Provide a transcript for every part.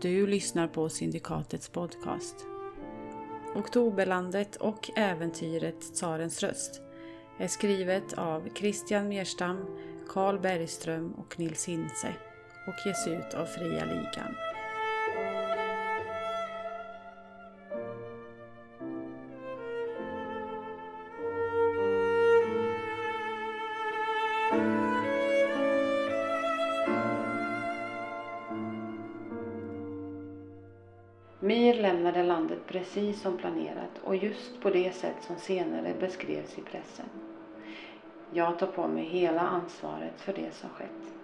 Du lyssnar på Syndikatets podcast. Oktoberlandet och äventyret Tsarens röst är skrivet av Christian Merstam, Carl Bergström och Nils Hintze och ges ut av Fria Ligan. Precis som planerat och just på det sätt som senare beskrevs i pressen. Jag tar på mig hela ansvaret för det som skett.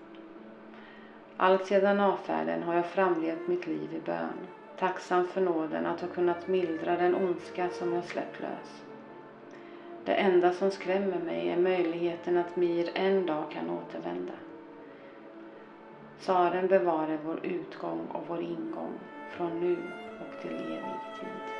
Allt sedan avfärden har jag framlevt mitt liv i bön, tacksam för nåden att ha kunnat mildra den ondska som jag släppt lös. Det enda som skrämmer mig är möjligheten att Mir en dag kan återvända. Tsaren bevare vår utgång och vår ingång från nu och till evig tid.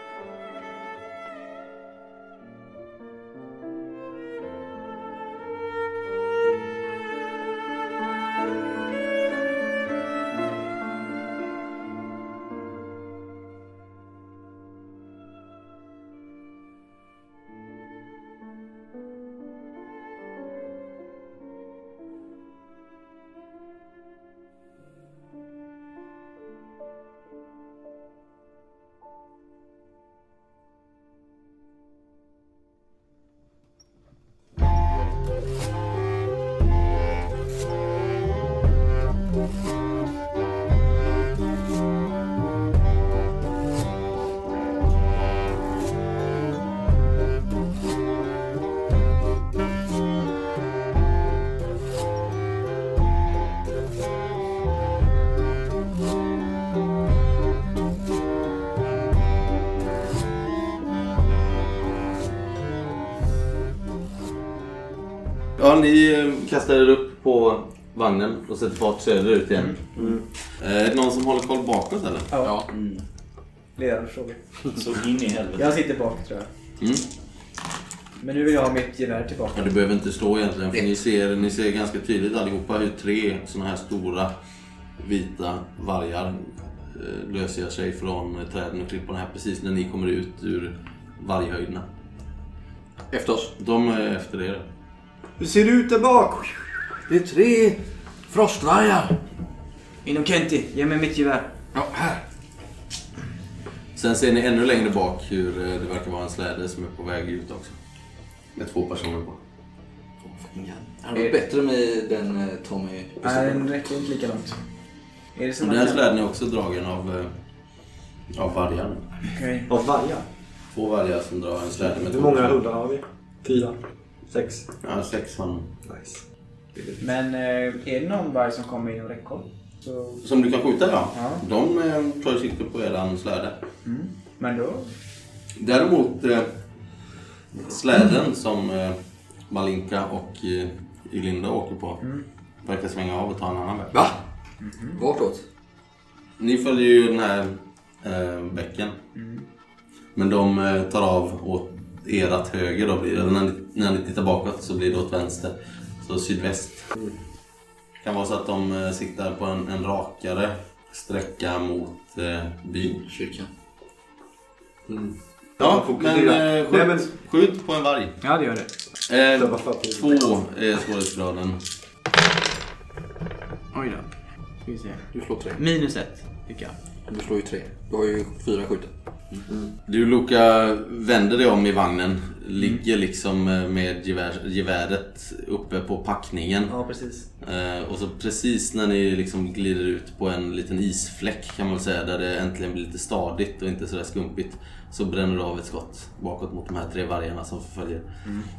Ni eh, kastar er upp på vagnen och sätter fart söderut igen. Eh, Är det någon som håller koll bakåt eller? Ja. Ledande fråga. Så in i helvete. Jag sitter bak tror jag. Mm. Men nu vill jag ha mitt gevär tillbaka. Ja, du behöver inte slå egentligen för ni ser, ni ser ganska tydligt allihopa hur tre såna här stora vita vargar eh, löser sig från träden och klipporna här precis när ni kommer ut ur varghöjderna. Efter oss. De är efter er. Hur ser det ut där bak? Det är tre frostvargar. Inom Kenti, ge mig mitt gevär. Ja, här. Sen ser ni ännu längre bak hur eh, det verkar vara en släde som är på väg ut också. Med två personer på. Det hade varit bättre med den eh, Tommy Nej, den räcker inte lika långt. Är det som den jag- släden är också dragen av, eh, av vargar. Okej. Av vargar? Två vargar som drar en släde med Hur många hundar har vi? Fyra? Sex? Ja, sex har Nice. Men eh, är det någon varg som kommer inom räckhåll? Så... Som du kan skjuta ja. Ja. De eh, tar sikte på eran släde. Men då? Däremot eh, släden som eh, Malinka och eh, Ylinda åker på verkar svänga av och ta en annan väg. Va? Vartåt? Ni följer ju den här eh, bäcken. Men de tar av åt erat höger då blir det. Eller när ni, tittar bakåt så blir det åt vänster. Så sydväst. Det kan vara så att de eh, siktar på en, en rakare sträcka mot eh, byn. Kyrkan. Ja, fokusera. men, eh, skjut, Nej, men- skjut på en varg. Ja, det gör det. Eh, två är svårighetsgraden. Oj då. Ska vi se. Du slår tre. Minus ett, fick jag. Du slår ju tre. Du har ju fyra skjuten. Du Luca vänder dig om i vagnen. Ligger liksom eh, med gevär, geväret uppe på packningen. Ja, precis. Eh, och så precis när ni liksom glider ut på en liten isfläck kan man väl säga där det äntligen blir lite stadigt och inte sådär skumpigt. Så bränner du av ett skott bakåt mot de här tre vargarna som förföljer.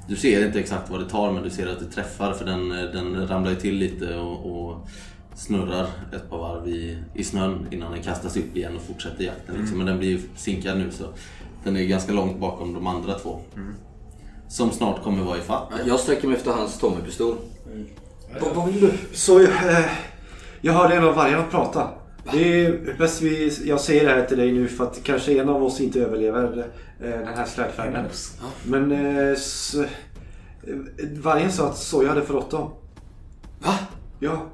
Du ser inte exakt vad det tar men du ser att det träffar för den, eh, den ramlar ju till lite och, och snurrar ett par varv i, i snön innan den kastas upp igen och fortsätter jakten. Liksom. Men den blir ju sinkad nu så den är ganska långt bakom de andra två. Som snart kommer vara i fatt. Jag sträcker mig efter hans Tommy-pistol. Vad, vad vill du? Så eh, jag hörde en av vargarna prata. Det är bäst vi, jag säger det här till dig nu för att kanske en av oss inte överlever eh, den här slädfärden. Men eh, s, eh, vargen sa att Soja hade förrått dem. Va? Ja,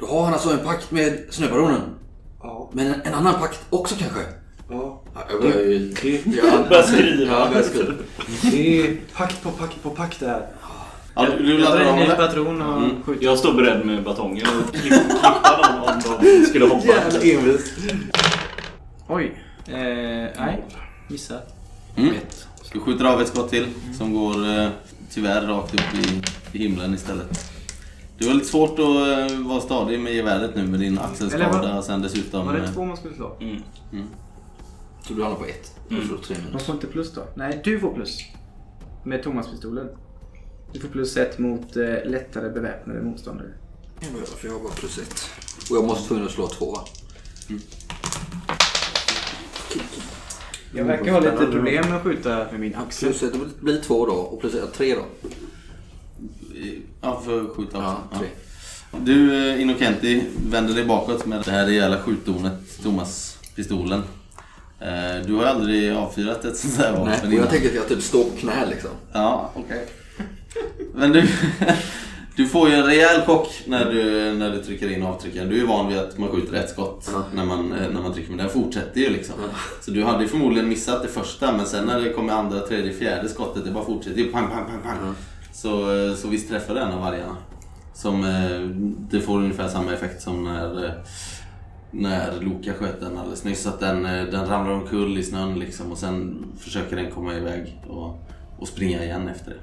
Då har han alltså en pakt med Snöbaronen? Ja. Men en, en annan pakt också kanske? ja. Ja, jag börjar ju... Det, Ja, Börjar skriva. Ja, börjar skriva. det är pakt på pakt på pakt där. Ja, du, du Jag en patron och Mm. skjuter. Jag står beredd med batongen och klipp- klippa dem om de skulle hoppa. Jävla envis. Oj. Eh, nej, missar. Mm. Du skjuter av ett skott till som går eh, tyvärr rakt upp i, i himlen istället. Det var lite svårt att eh, vara stadig med geväret nu med din axelskada och sen dessutom... Var det eh, två man skulle slå? Mm. Så du hamnar på ett. Du slår tre minus. får inte plus då? Nej, du får plus. Med Thomas-pistolen. Du får plus ett mot eh, lättare beväpnade motståndare. Jag behöver, för jag har bara plus ett. Och jag måste tvungen att slå två va? Jag verkar ha lite problem med att skjuta med min axel. Plus ett, det blir två då. Och plus ett, tre då. Ja, för att skjuta också. Ja, tre. Du, eh, Innocenti, vänder dig bakåt med det här rejäla skjutdonet, Thomas-pistolen. Eh, Du har ju aldrig avfyrat ett sånt här vapen Nej, och innan. jag tänker att jag typ står på knä liksom. Ja, okej. Men du, du får ju en rejäl chock när du, när du trycker in avtryckaren. Du är van vid att man skjuter ett skott Ja. när, man, eh, när man trycker, men den fortsätter ju liksom. Så du hade ju förmodligen missat det första, men sen när det kommer andra, tredje, fjärde skottet, det bara fortsätter ju. Pang, pang, pang, pang. Så, eh, så visst träffar det en av vargarna. Som, eh, det får ungefär samma effekt som när, eh, när Loka sköt den alldeles nyss. Att den, den ramlar omkull i snön liksom och sen försöker den komma iväg och, och springa igen efter det.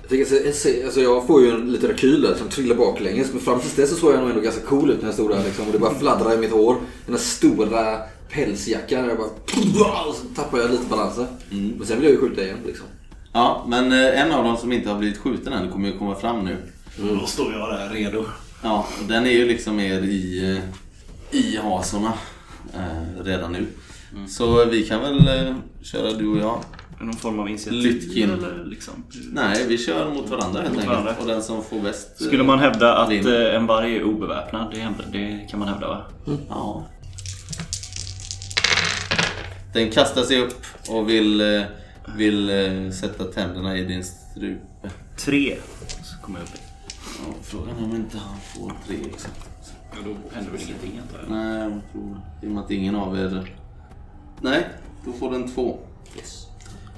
Jag, tänker, alltså, jag får ju en liten rekyl där som trillar baklänges. Men fram tills dess så såg jag nog ändå ganska cool ut när jag stod där liksom. Och det bara fladdrar i mitt hår. Den där stora pälsjackan. Jag bara... Och så tappar jag lite balansen. Men sen vill jag ju skjuta igen liksom. Ja, men eh, en av dem som inte har blivit skjuten än kommer ju komma fram nu. Då står jag där redo. Ja, och den är ju liksom mer i, eh, i hasorna eh, redan nu. Så vi kan väl eh, köra du och jag. Någon form av initiativ Lytkin. eller liksom? Nej, vi kör mot varandra helt Mot enkelt. varandra. Och den som får bäst... eh, Skulle man hävda att vinner. eh, en varg är obeväpnad? Det, hävdar- det kan man hävda va? Ja. Den kastar sig upp och vill, vill eh, sätta tänderna i din strupe. Tre. Så kommer jag upp i. Ja, frågan är om inte han får tre exakt. Ja, då händer väl ingenting antar jag. Nej, jag tror i och med att ingen av er... Nej, då får den två. Yes.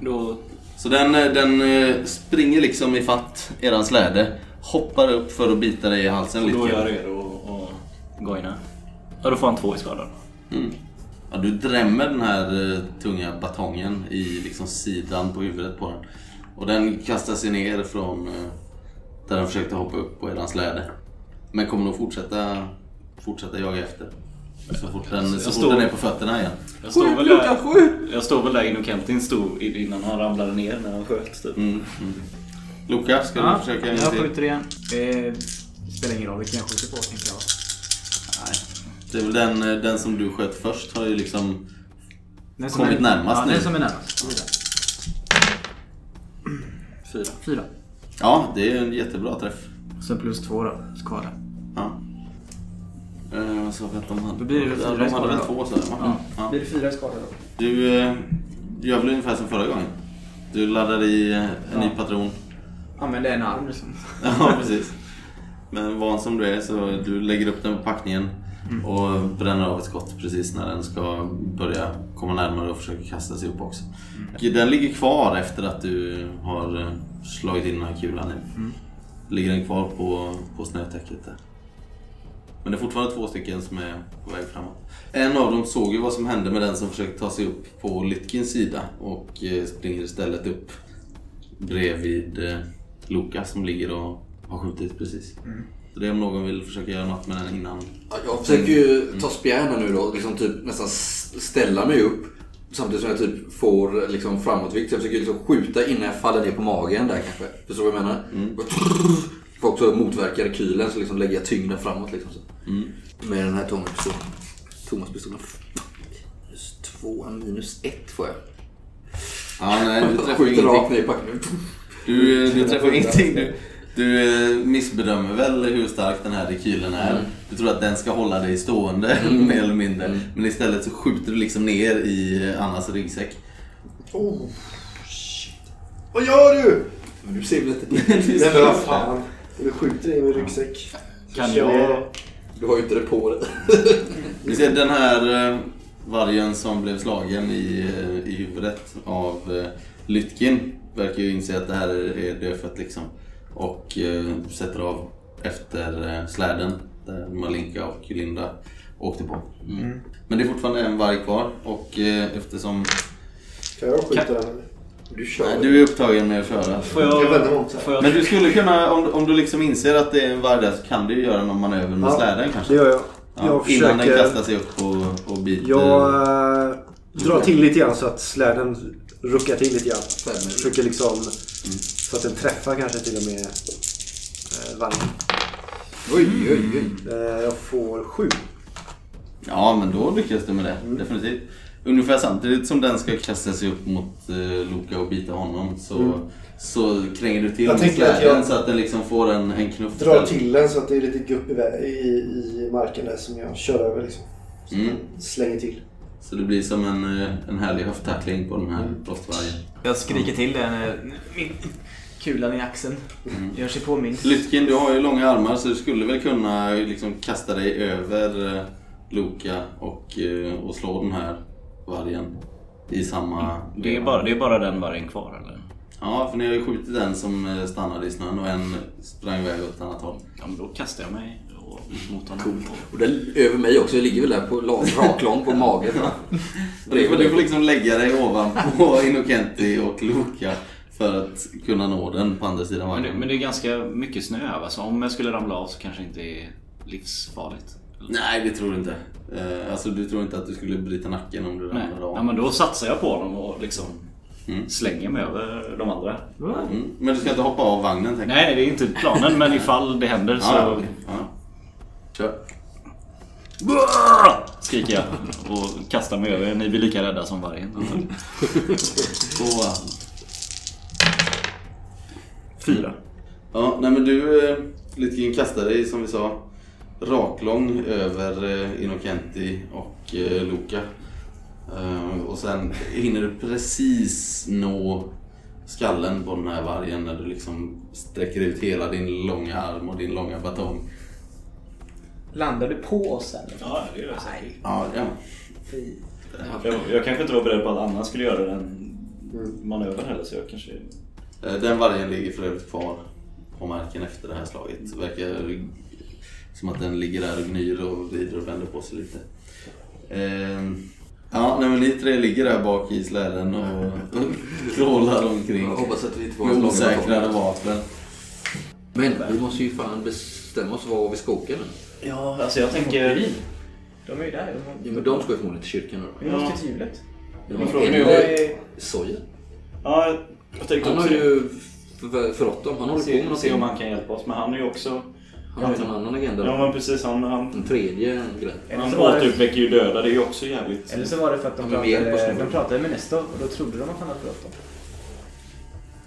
Då... Så den, eh, den eh, springer liksom i fatt eran släde, hoppar upp för att bita dig i halsen Och då är lite. jag redo att goina. Ja, då får han två i skadan. Mm. Ja, du drämmer den här eh, tunga batongen i liksom sidan på huvudet på den. Och den kastar sig ner från eh, där den försökte hoppa upp på eran släde. Men kommer nog fortsätta, fortsätta jaga efter. Så fort den, så fort står- den är på fötterna igen. Jag står väl där, jag står väl där innan Kentin stod innan han ramlade ner när han sköt typ. Mm, mm. Luca, ska Ja, du försöka en jag skjuter igen. Eh, spelar ingen roll vilken jag skjuter på tänker jag. Det är väl den, eh, den som du sköt först har ju liksom... Den Kommit är, närmast ja, nu. den som är närmast. Fyra. Fyra. Ja, det är en jättebra träff. Sen plus två då, skada. Ja. Eh, så att de hade, Då blir det ja, fyra de hade väl två så va? Ja. Blir det fyra skada då? Du eh, gör väl ungefär som förra gången? Du laddar i eh, en Ja. ny patron. Använder en arm liksom. Ja, precis. Men van som du är så du lägger upp den på packningen och bränner av ett skott precis när den ska börja komma närmare och försöka kasta sig upp också. Och Den ligger kvar efter att du har eh, slagit in den här kulan nu. Ligger den kvar på, på snötäcket där. Men det är fortfarande två stycken som är på väg framåt. En av dem såg ju vad som hände med den som försökte ta sig upp på Lytkins sida och eh, springer istället upp bredvid eh, Loka som ligger och har skjutit precis. Så det är om någon vill försöka göra något med den innan. Ja, Jag försöker ju ta spjärnen nu då. Liksom typ nästan ställa mig upp. Samtidigt som jag typ får liksom framåtvikt. Så jag försöker liksom skjuta innan jag faller ner på magen där kanske. Förstår du vad jag menar? Får också motverka rekylen så liksom lägger jag tyngden framåt liksom. Så. Med den här Thomas-pistolen. Thomas-pistolen. Minus två, minus ett får jag. Ja, nej, du träffar Skjuter ingenting. Du, du träffar ingenting. Du, du eh, missbedömer väl hur stark den här rekylen är. Du tror att den ska hålla dig stående mer eller mindre. Men istället så skjuter du liksom ner i Annas ryggsäck. Oh, shit. Vad gör du? Du ser väl inte Nej men vad fan. Du skjuter i min ryggsäck. Kan jag... Du har ju inte det på dig. Ni ser den här eh, vargen som blev slagen i, eh, i huvudet av Lytkin verkar ju inse att det här är dödfött liksom. Och eh, sätter av efter eh, släden där Malinka och Linda åkte på. Mm. Men det är fortfarande en varg kvar och eh, eftersom Kan jag skjuta den? Du kör. Nej, du är upptagen med att köra. Får Jag jag... Får jag Men du skulle kunna, om, om du liksom inser att det är en varg där så kan du göra någon manöver med Ja, släden Det kanske. gör jag. Ja, jag Innan den försöker... kastar sig upp och, och biter. Jag äh, drar till lite grann så att släden ruckar till lite grann. Försöker liksom så att den träffar kanske till och med äh, vargen. Oj, oj, oj. Äh, jag får sju. Ja, men då lyckas du med det. Mm. Definitivt. Ungefär samtidigt som den ska kasta sig upp mot eh, Loka och bita honom så, så kränger du till Mm. Jag med släden jag- så att den liksom får en, en knuff. Drar till den så att det är lite gupp i, i, i marken där som jag kör över liksom. Så Mm. den slänger till. Så det blir som en, eh, en härlig höfttackling på den här Mm. frostvargen. Jag skriker till den när min kulan i axeln gör sig påmind. Lytkin, du har ju långa armar så du skulle väl kunna liksom kasta dig över eh, Loka och, eh, och slå den här vargen i samma... Det är, bara, det är bara den vargen kvar eller? Ja, för ni har ju skjutit en som stannade i snön och en sprang iväg åt ett annat håll. Ja, men då kastar jag mig och- mot honom. Och den över mig också. Jag ligger väl där på raklång på magen. Du får, du får liksom lägga dig ovanpå Innocenti och Loka för att kunna nå den på andra sidan Men det, vagnen. men det är ganska mycket snö va? Så om jag skulle ramla av så kanske inte är livsfarligt. Nej, det tror du inte. Eh, Alltså du tror inte att du skulle bryta nacken om du Nej. ramlade av? Ja, men då satsar jag på honom och liksom Mm. slänger mig över de andra. Mm. Men du ska inte hoppa av vagnen tänker Nej, nej, det är inte planen men ifall det händer så Ja, okej. ja. Kör. skriker jag och kastar mig över. Ni blir lika rädda som vargen. Fyra. Ja, nej men du eh, kastar dig som vi sa raklång över eh, Innocenti och eh, Luca. Eh, och sen hinner du precis nå skallen på den här vargen när du liksom sträcker ut hela din långa arm och din långa batong. Landar du på oss eller? Ja, det gör jag säkert. Ja. Jag, jag kanske inte var beredd på att Anna skulle göra den manövern heller så jag kanske... Eh, Den vargen ligger för övrigt kvar på marken efter det här slaget. Det verkar som att den ligger där och gnyr och vrider och vänder på sig lite. Ehm, Ja, nej, men ni tre ligger där bak i släden och krålar omkring Jag hoppas att vi inte får med batong. vapen. Men vi måste ju fan bestämma oss var vi ska åka nu. Ja, alltså jag tänker... De är ju där. Ja, men de ska ju förmodligen till kyrkan nu då. Vi måste till hjulet. Ja, Men frågan är Soja? Ja, jag tänkte Han också har ju för- förrått dem. Han håller på med se, se någonting. om han kan hjälpa oss. Men han är ju också... Han har inte en annan agenda. Ja men precis, han, han, En tredje grej. Eller han så, var det, återuppväcker ju döda. Det är ju också jävligt... eller så var det för att de Ja, pratade, de pratade med Nestor och då trodde de att han hade förrått dem.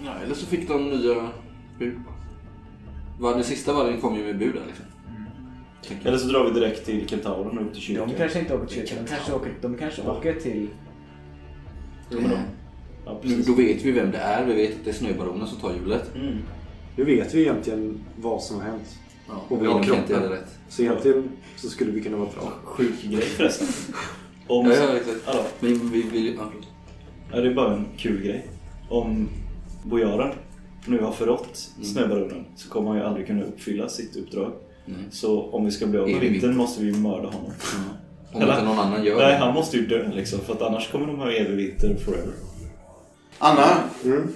Ja, eller så fick de nya bud. Den sista vargen kom ju med bud där liksom. Eller så drar vi direkt till Kentauren och upp till kyrkan. De kanske inte åker till kyrkan. De kanske åker, de kanske åker till... Jo, men de... Ja, jag. precis. Då vet vi vem det är. Vi vet att det är snöbaronen som tar hjulet. Mm. Nu vet vi egentligen vad som har hänt. Ja, Och vi har kroppen. rätt. Så egentligen så skulle vi kunna vara bra. Sjuk grej förresten. Om... Ja, ja, exakt. Hallå. Men vi vill ju... Ja. Ja, det är bara en kul grej. Om Bojaren nu har förrått Mm. snöbaronen så kommer han ju aldrig kunna uppfylla sitt uppdrag. Nej. Så om vi ska bli av med vintern måste vi mörda honom. Om Eller- inte någon annan gör Nej, det. han måste ju dö liksom. För att annars kommer de ha evig vinter forever. Anna, Mm.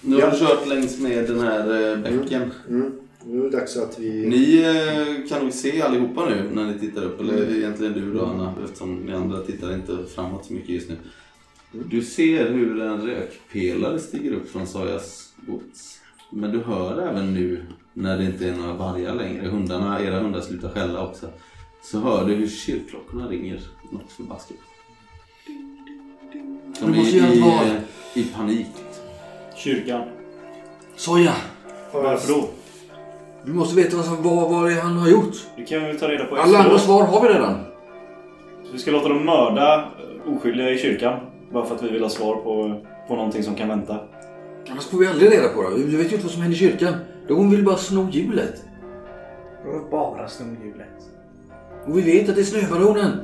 nu har Ja. du kört längs med den här eh, bäcken. Mm. Nu är det dags att vi... Ni eh, kan nog se allihopa nu när ni tittar upp. Eller egentligen du då Anna, eftersom ni andra tittar inte framåt så mycket just nu. Du ser hur en rökpelare stiger upp från Sojas gods. Men du hör även nu, när det inte är några vargar längre, hundarna, era hundar slutar skälla också. Så hör du hur kyrkklockorna ringer något förbaskat. De Du är i, i panik. Kyrkan. Soja! Varför då? Vi måste veta vad, som, vad, vad det är han har gjort. Det kan vi ta reda på Alla andra svar har vi redan. Så vi ska låta dem mörda eh, oskyldiga i kyrkan. Bara för att vi vill ha svar på, på någonting som kan vänta. Annars får vi aldrig reda på det. Vi vet ju inte vad som händer i kyrkan. De vill bara sno hjulet. De bara sno hjulet. Och vi vet att det är snöbaronen.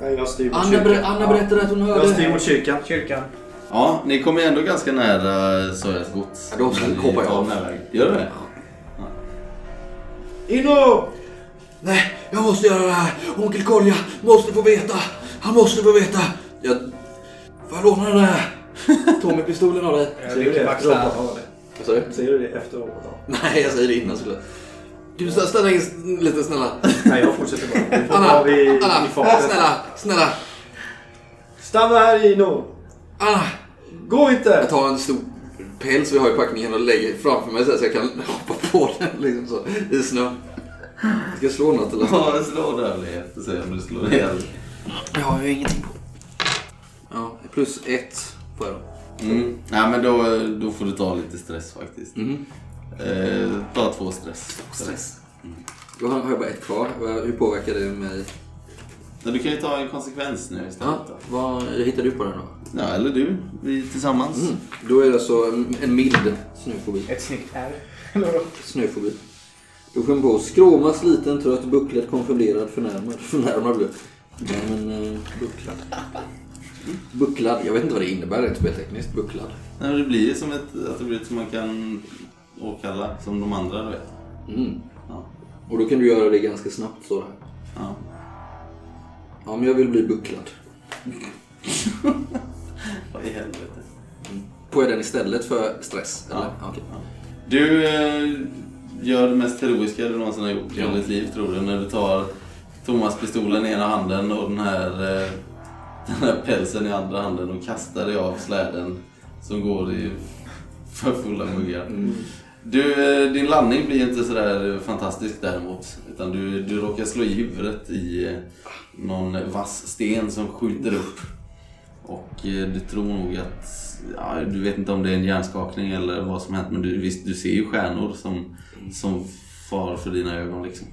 Nej, jag styr mot Anna, kyrkan. ber- Anna berättade att hon Jag styr hörde. mot kyrkan. Kyrkan. Ja, ni kommer ändå ganska nära Sojas gods. Ja, då ska När vi hoppa ni tar av. Gör du det? Inno! Nej, jag måste göra det här. Onkel Kolja måste få veta. Han måste få veta. Jag... Får jag låna den här? Tommy-pistolen av dig. Det det? Vad sa du? Det efter det? Nej, jag säger det innan såklart. Du, stanna in lite snälla. Nej, jag fortsätter bara. Vi får Anna, vid, Anna, i snälla, snälla. Stanna här Ino! Anna. Gå inte! Jag tar en stor päls vi har i packningen och lägger framför mig så, jag kan hoppa på den liksom så, i snön. Ska jag slå något eller? Ja, slå dödlighet och se om du slår ihjäl. Jag har ju ingenting på. Ja, plus ett får jag då. Mm. Nej, men då, då får du ta lite stress faktiskt. Mhm. Eh, ta två stress. Stress. Då har har jag bara ett kvar. Hur påverkar det mig? Du kan ju ta en konsekvens nu istället. Ja, vad hittar du på den då? Ja, eller du. Vi tillsammans. Mm. Då är det alltså en- en mild snöfobi. Ett snyggt R. Snöfobi. Då kommer på skråma, sliten, trött, bucklad, konfunderad, förnärmad. Förnärmad blev Nej men uh, bucklad. Bucklad, jag vet inte vad det innebär rent speltekniskt. Bucklad. Nej, men det blir ju som ett attribut som man kan åkalla som de andra, du vet. Mm. Ja. Och då kan du göra det ganska snabbt så här. Ja. Ja men jag vill bli bucklad. Vad i helvete. Får jag den istället för stress? Eller? Ja. Ja. Du eh, gör det mest heroiska du någonsin har gjort i hela ditt liv tror du. När du tar Thomas-pistolen i ena handen och den här, eh, den här pälsen i andra handen och kastar dig av släden som går i för fulla muggar. Du, eh, din landning blir inte sådär fantastisk däremot. Utan du, du råkar slå i huvudet i eh, någon vass sten som skjuter upp. Och eh, du tror nog att, ja, du vet inte om det är en hjärnskakning eller vad som hänt men du, visst, du ser ju stjärnor som, som far för dina ögon liksom.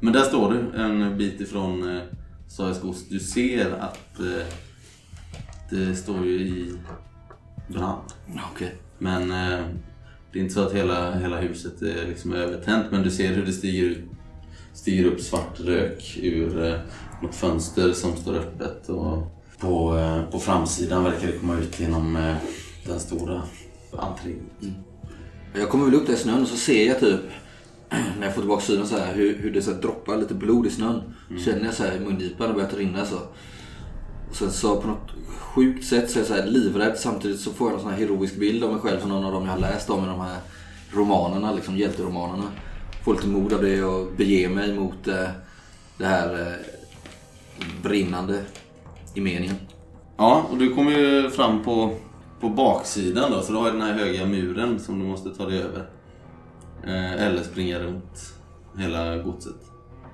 Men där står du en bit ifrån eh, Sajas gods. Du ser att eh, det står ju i brand. Okej. Men eh, det är inte så att hela, hela huset är liksom övertänt men du ser hur det stiger, stiger upp svart rök ur eh, något fönster som står öppet. Och på, eh, på framsidan verkar det komma ut genom eh, den stora entrén. Jag kommer väl upp där i snön och så ser jag typ när jag får tillbaka synen så här hur, hur det så här droppar lite blod i snön. Känner jag så här i mungipan och börjar rinna så. Och sen så på något sjukt sätt så är jag så här livrädd samtidigt så får jag en sån här heroisk bild av mig själv från någon av dem jag har läst om i de här romanerna, liksom hjälteromanerna. Får lite mod av det och beger mig mot eh, det här eh, brinnande i meningen. Ja, och du kommer ju fram på, på baksidan då, så du har ju den här höga muren som du måste ta dig över. Eh, eller springa runt hela godset.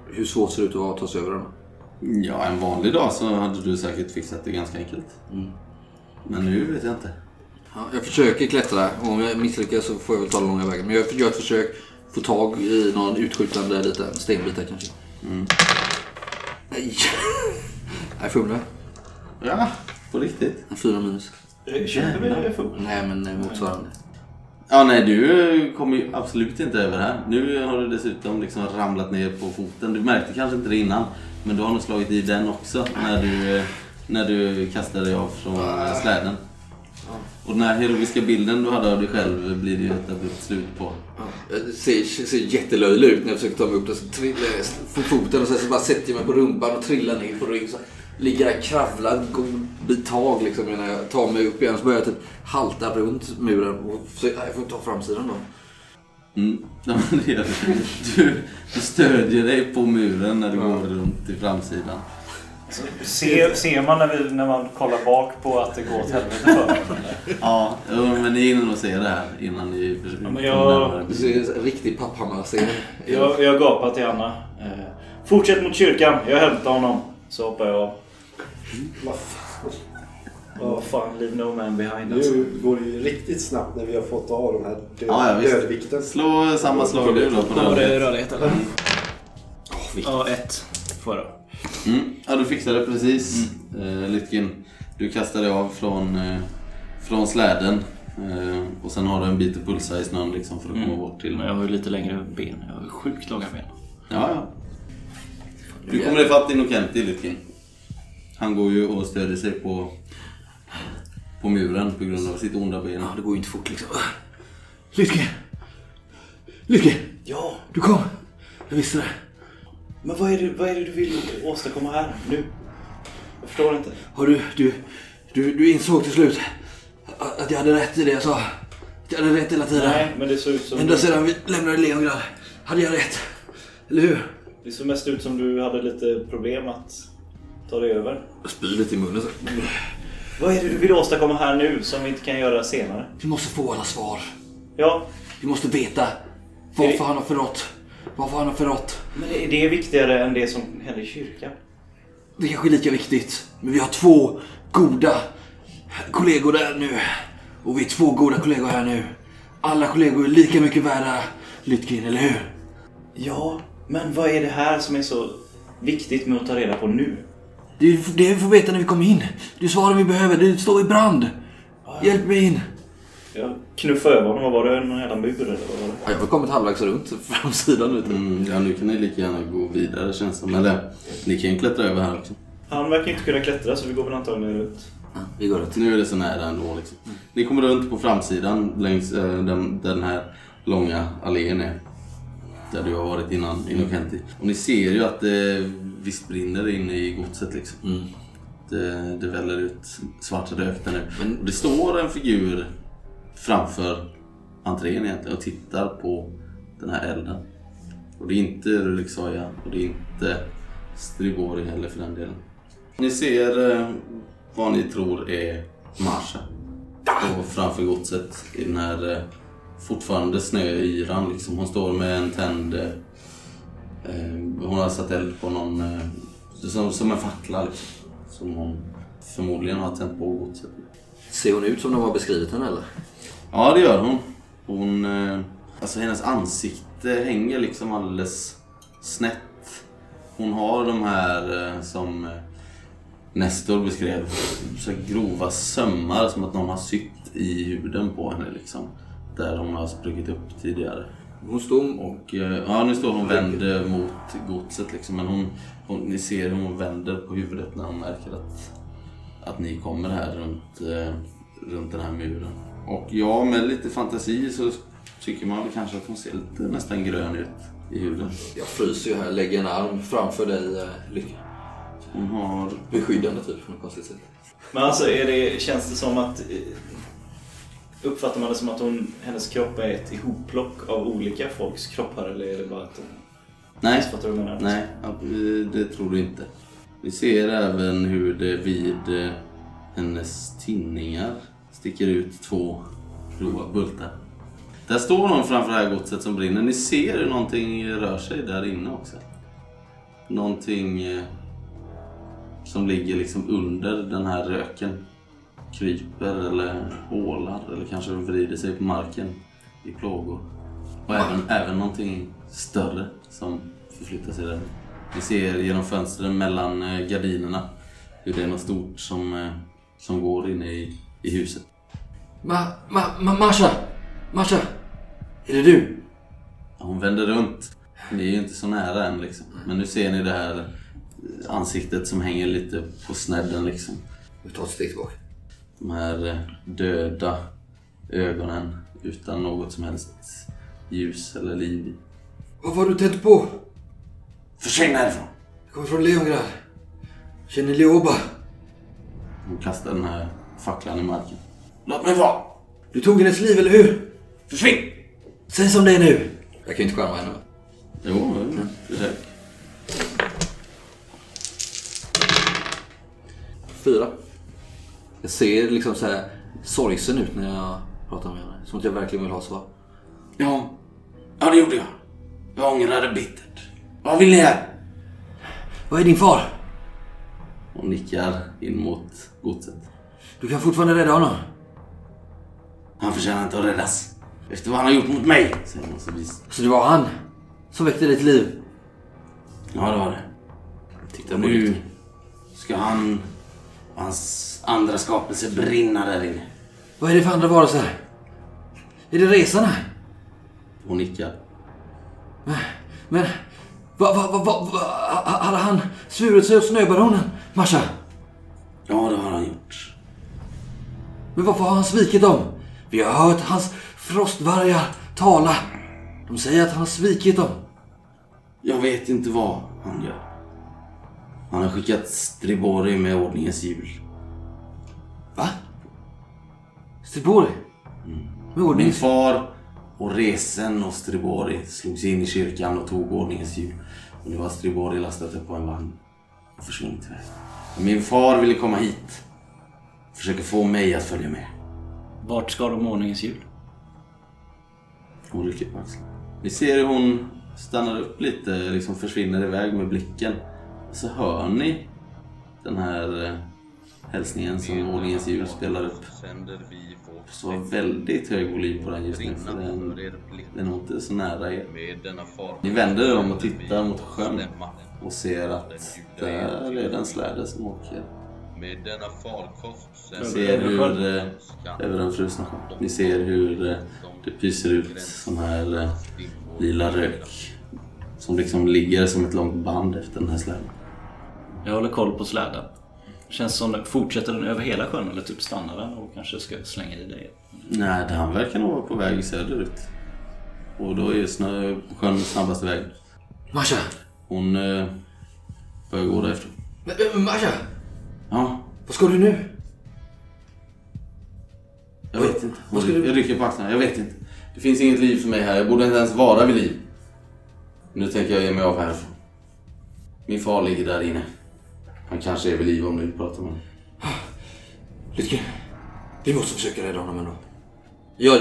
Hur svårt ser det ut att ta sig över den? Ja, en vanlig dag så hade du säkert fixat det ganska enkelt. Men nu vet jag inte. Ja, jag försöker klättra och om jag misslyckas så får jag väl ta den långa vägen. Men jag gör ett försök få tag i någon utskjutande liten stenbit här kanske. Nej. Nej, fumlar. Ja, på riktigt. En Fyra minus. Känner vi det full? Nej, men eh, motsvarande. Ja, nej, du eh, kommer ju absolut inte över här. Nu har du dessutom liksom ramlat ner på foten. Du märkte kanske inte det innan, men du har nog slagit i den också när du, när du kastade dig av från släden. Och den här heroiska bilden du hade av dig själv blir det ju ett abrupt slut på. Jag ser, ser jättelöjlig ut när jag försöker ta mig upp. Så trillar jag foten och sen så bara sätter jag mig på rumpan och trillar ner på rygg. Så ligger där kravlar en god bit tag liksom när jag tar mig upp igen. Så börjar jag typ halta runt muren och försöker, jag får ta framsidan då. Mm. Ja, men det gör du. Du, du stödjer dig på muren när du går runt till framsidan. Ser, ser man när, vi, när man kollar bak på att det går åt helvete för dem? Ja, jo, men ni hinner nog se det här innan ni Ja, men jag- Du ser en riktig papphammar-scen. Jag, jag gapar till Anna. Eh, fortsätt mot kyrkan, jag hämtar honom. Så hoppar jag av. Vad fan. Vad fan, leave no man behind alltså. Nu går det ju riktigt snabbt när vi har fått av de här död, Ja, ja, dödvikten. Slå samma slag du då på Var det den. rörlighet eller? Ja, ett. Får jag. Mm. Ja, du fixade det precis. Mm. Lytkin, du kastade dig av från, eh, från släden. Eh, och sen har du en bit pulsa i snön liksom för att komma bort till. Men jag har ju lite längre ben. Jag har ju sjukt långa ben. Ja, ja. Du kommer ifatt Innocenti, Lytkin. Han går ju och stödjer sig på, på muren på grund av sitt onda ben. Ja, det går ju inte fort liksom. Lycke! Lycke! Ja, Du kom! Jag visste det. men vad är, det, vad är det du vill åstadkomma här nu? Jag förstår inte. Har du, du, du, du insåg till slut att jag hade rätt i det jag sa? Att jag hade rätt hela tiden? Nej, men det såg ut som... Ända sedan vi lämnade Leongrad hade jag rätt. Eller hur? Det såg mest ut som du hade lite problem att ta dig över. Jag spyr lite i munnen. Så. Vad är det du vill åstadkomma här nu som vi inte kan göra senare? Vi måste få alla svar. Ja, Vi måste veta varför han har förrått. Varför han har förrått. men är det viktigare än det som hände i kyrkan? Det kanske är lika viktigt. Men vi har två goda kollegor där nu. Och vi är två goda kollegor här nu. Alla kollegor är lika mycket värda Lytkin, eller hur? Ja, men vad är det här som är så viktigt med att ta reda på nu? Det är det vi får veta när vi kommer in. Det är svaren vi behöver. Det står i brand. Hjälp mig in. Jag knuffade över honom. Vad var det? Någon jävla mur eller vad var det? Ja, jag har kommit halvvägs runt framsidan nu. Mm, ja, nu kan ni lika gärna gå vidare känns det som. Eller, ni kan ju klättra över här också. Han verkar inte kunna klättra så vi går väl antagligen ut. Ja, vi går runt. Nu är det så nära ändå liksom. Ni kommer runt på framsidan längs eh, den, den här långa allén är. Där du har varit innan, Innocenti. Och ni ser ju att det visst brinner inne i godset liksom. Mm. Det, det väller ut svart rök där nu. Men- Och det står en figur framför entrén egentligen och tittar på den här elden. Och det är inte Rulixoja och det är inte Strigori heller för den delen. Ni ser eh, vad ni tror är Marsha. Och framför godset i den här eh, fortfarande snöyran liksom. Hon står med en tänd... Eh, hon har satt eld på någon... Eh, som, som en fackla liksom. Som hon förmodligen har tänt på godset. Ser hon ut som de har beskrivit henne eller? Ja, det gör hon. Hon... Eh, alltså hennes ansikte hänger liksom alldeles snett. Hon har de här eh, som eh, Nestor beskrev. Så grova sömmar som att någon har sytt i huden på henne liksom. Där hon har spruckit upp tidigare. Hon står... Och eh, ja, nu står hon vänd mot godset liksom. Men hon, hon, ni ser hur hon vänder på huvudet när hon märker att, att ni kommer här runt, eh, runt den här muren. Och ja, med lite fantasi så tycker man väl kanske att hon ser lite nästan grön ut i huden. Jag fryser ju här. Lägger en arm framför dig, eh, Lycke. Hon har... Beskyddande typ, på något konstigt sätt. Men alltså är det, känns det som att... Uppfattar man det som att hon, hennes kropp är ett ihopplock av olika folks kroppar eller är det bara att hon... Nej, Fattar du menar? nej, det tror du inte. Vi ser även hur det vid eh, hennes tinningar sticker ut två grova bultar. Där står någon framför det här godset som brinner. Ni ser hur någonting rör sig där inne också. Någonting eh, som ligger liksom under den här röken. Kryper eller ålar eller kanske vrider sig på marken i plågor. Och även, även någonting större som förflyttar sig där. Vi ser genom fönstren mellan eh, gardinerna hur det är något stort som, eh, som går inne i, i huset. Ma, ma, ma, Marsha! Marsha! Är det du? Hon vänder runt. Ni är ju inte så nära än liksom. Men nu ser ni det här ansiktet som hänger lite på snedden liksom. Vi tar ett steg tillbaka. De här eh, döda ögonen utan något som helst ljus eller liv. Vad var du tänt på? Försvinn härifrån! Jag kommer från Leongrad. Känner Leoba. Hon kastar den här facklan i marken. Låt mig vara! Du tog hennes liv, eller hur? Försvinn! Säg som det är nu. Jag kan ju inte skärma henne. Jo, jo, försök. Fyra. Jag ser liksom så här sorgsen ut när jag pratar med henne. Som att jag verkligen vill ha svar. Ja, ja det gjorde jag. Jag ångrade bittert. Vad vill ni här? Vad är din far? Hon nickar in mot godset. Du kan fortfarande rädda honom. Han förtjänar inte att räddas. Efter vad han har gjort mot mig, säger hon så vis. Så det var han som väckte till liv? Ja, det var det. Titta Och nu ska han och hans andra skapelse brinna där inne. Vad är det för andra varelser? Är det resarna? Hon nickar. Men Va, va, va, va, va, hade han svurit sig åt snöbaronen, Masha? Ja, det har han gjort. Men varför har han svikit dem? Vi har hört hans frostvargar tala. De säger att han har svikit dem. Jag vet inte vad han gör. Han har skickat Stribori med ordningens hjul. Va? Stribori? Med Min far och Resen och Stribori slog sig in i kyrkan och tog ordningens hjul. Och nu har Stribori lastat upp på en vagn och försvunnit iväg. Min far ville komma hit. Försöker få mig att följa med. Vart ska de ordningens jul? Hon rycker på axeln. Ni ser hur hon stannar upp lite, liksom försvinner iväg med blicken. Och så hör ni den här eh, hälsningen som ordningens hjul spelar upp. Så väldigt hög volym på den just nu för den, den är nog inte så nära er. Ni vänder er om och tittar mot sjön och ser att där är den släde som åker. Med denna farkost Ni ser hur, eh, över den frusna sjön. Ni ser hur eh, det pyser ut sån här eh, lila rök. Som liksom ligger som ett långt band efter den här släden. Jag håller koll på släden. Känns som den, fortsätter den över hela sjön eller typ stannar den och kanske ska slänga i dig? Nej, det- han verkar nog vara på väg söderut. Och då är snö, sjön snabbaste väg. Masha! Hon eh, börjar gå men, Masha! Ja, Vad ska du nu? jag vet inte. Ska du- Jag rycker på axlarna. Jag vet inte. Det finns inget liv för mig här. Jag borde inte ens vara vid liv. Nu tänker jag ge mig av härifrån. Min far ligger där inne. Han kanske är vid liv om du vill prata med honom. Lycke. Vi måste försöka rädda honom ändå. Jag,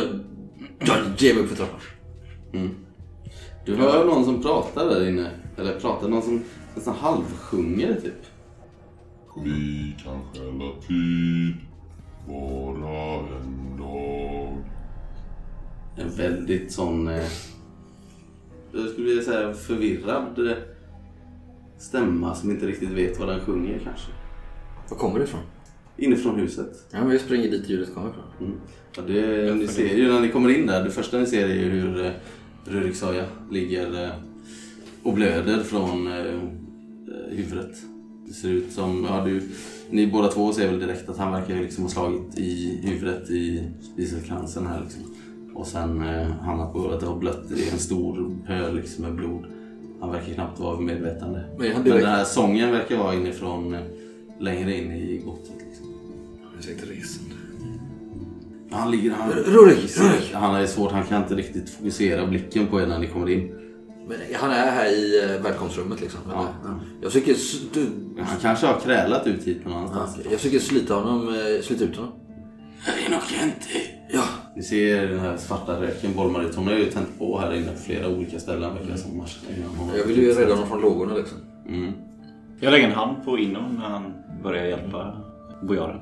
jag ger mig upp för trappan. Du hör någon som pratar där inne. Eller pratar, någon som nästan halvsjunger typ. Vi kan stjäla tid bara en dag. En väldigt sån... Eh, jag skulle vilja säga förvirrad eh, stämma som inte riktigt vet vad den sjunger kanske. Var kommer det ifrån? Inifrån huset. Ja, men jag springer dit ljudet kommer ifrån. Mm. Ja, det, ni ser ju när ni kommer in där, det första ni ser är ju hur eh, Rurik Soja ligger eh, och blöder från eh, eh, huvudet. Det ser ut som, ja du, ni båda två ser väl direkt att han verkar liksom ha slagit i huvudet i spiselkransen här liksom. Och sen eh, hamnat på att det har blött i en stor pöl liksom med blod. Han verkar knappt vara vid medvetande. Men han Men direkt... den här sången verkar vara inifrån eh, längre in i gottet liksom. Jag tänkte resen. Han ligger... Han, Rurik! Rurik! han är svårt, han kan inte riktigt fokusera blicken på er när ni kommer in. Men han är här i uh, välkomstrummet liksom. Ja. eller? Jag försöker, du, Han kanske har krälat ut hit någon annanstans. jag försöker slita honom, eh, slita ut honom. Inokenti! Ja, Ni ser den här svarta röken bolmar ut. Hon har ju tänt på här inne på flera olika ställen verkar det som. Hon- jag vill ju rädda honom från lågorna liksom. Mm. Jag lägger en hand på Inom när han börjar hjälpa bojaren.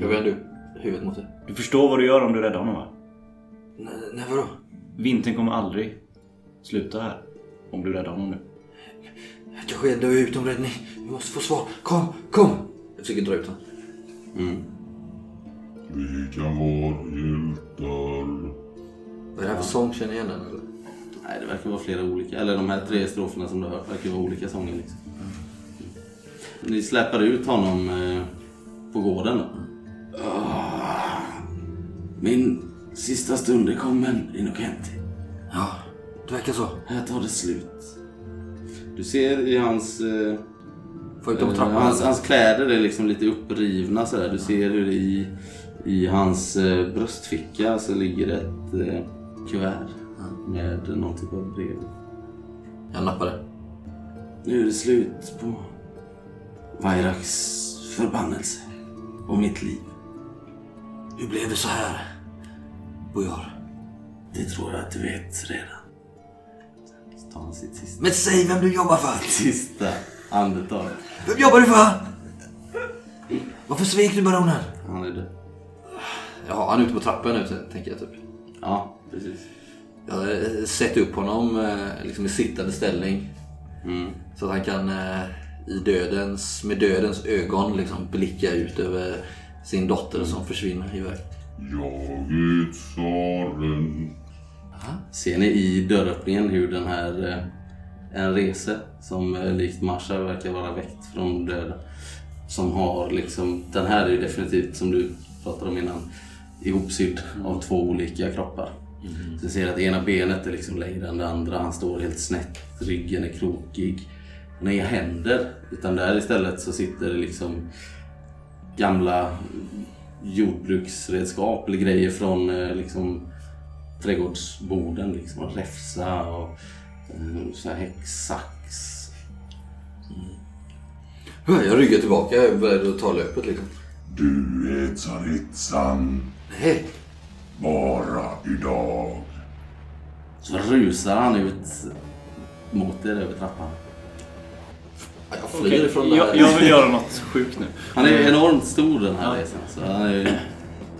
Jag vänder huvudet mot dig. Du förstår vad du gör om du räddar honom va? Nej, nej vadå? Vintern kommer aldrig sluta här. Om du räddar honom nu. Jag kanske är dö utom räddning. Vi måste få svar. Kom, kom! Jag försöker dra ut honom. Mm. Vi kan vara hjältar. Vad är det här för sång? Känner jag igen den eller? Nej, det verkar vara flera olika. Eller de här tre stroferna som du har hört verkar vara olika sånger liksom. Ni släpar ut honom eh, på gården då. Ah, min sista stund är kommen, Inokenti. Ja, det verkar så. Här tar det slut. Du ser i hans... Eh, Får ut dem på eh, trappan. hans, hans kläder är liksom lite upprivna sådär. Du ser hur det i, i hans eh, bröstficka så ligger ett eh, kuvert med någon typ av brev. Jag nappar det. Nu är det slut på Vairaks förbannelse och mitt liv. Hur blev det så här? Bojar. Det tror jag att du vet redan. Så tar han sitt sista, Men säg vem du jobbar för! sista andetag. Vem jobbar du för? Varför svek du baronen? Han är död. Ja, han är ute på trappan nu tänker jag typ. Ja, precis. Jag har eh, sett upp honom eh, liksom i sittande ställning. Mm. Så att han kan eh, i dödens, med dödens ögon liksom blicka ut över sin dotter som försvinner iväg. Jag är tsaren. Ser ni i dörröppningen hur den här en rese som likt Marsha verkar vara väckt från döden. Som har liksom, den här är ju definitivt som du pratade om innan, ihopsydd av två olika kroppar. Så jag ser att ena benet är liksom längre än det andra, han står helt snett, ryggen är krokig. Han har inga händer, utan där istället så sitter det liksom gamla jordbruksredskap eller grejer från eh, liksom trädgårdsborden. Liksom, räfsa och så här häcksax. Jag ryggar tillbaka, jag är beredd att ta löpet liksom. Du är Tsaritsan Nej. bara idag. Så rusar han ut mot er över trappan. Jag flyr Okej, ifrån det här. jag, jag vill göra något sjukt nu. Han är enormt stor den här Ja. resan. Så han är,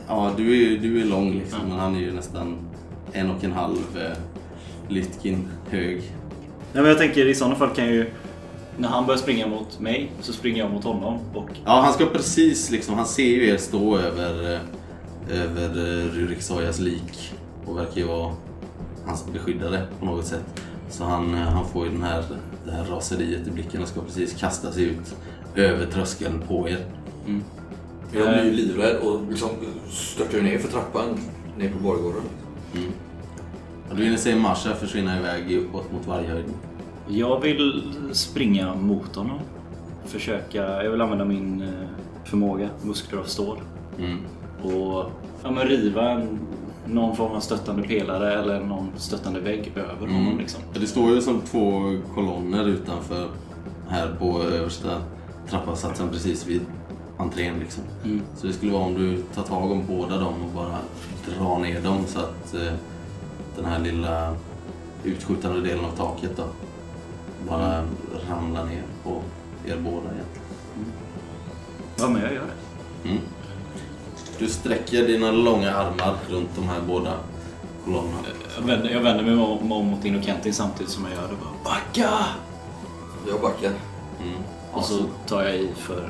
ja, du är, du är lång liksom, men han är ju nästan en och en halv eh, Lytkin hög. Nej, men jag tänker i sådana fall kan jag ju... När han börjar springa mot mig så springer jag mot honom. Och Ja, han ska precis liksom, han ser ju er stå över, eh, över eh, Rurik Sojas lik och verkar ju vara hans beskyddare på något sätt. Så han, eh, han får ju den här, det här raseriet i blicken och ska precis kasta sig ut över tröskeln på er. Jag blir ju livrädd och liksom störtar ner för trappan ner på borggården. Och du hinner se Marsha försvinna iväg uppåt mot Varghöjden. jag vill springa mot honom. Försöka... Jag vill använda min eh, förmåga, muskler av stål. Mm. Och ja, men riva en, någon form av stöttande pelare eller någon stöttande vägg över honom. Liksom. Det står ju som två kolonner utanför här på översta trappansatsen precis vid entrén. Liksom. Mm. Så det skulle vara om du tar tag om båda dem och bara drar ner dem så att eh, den här lilla utskjutande delen av taket då bara ramlar ner på er båda egentligen. Ja, men jag gör det. Mm. Du sträcker dina långa armar runt de här båda kolonnerna. Jag vänder, jag vänder mig om, om mot Innokentin samtidigt som jag gör det. Bara, Backa! Jag backar. Mm. Och så tar jag i för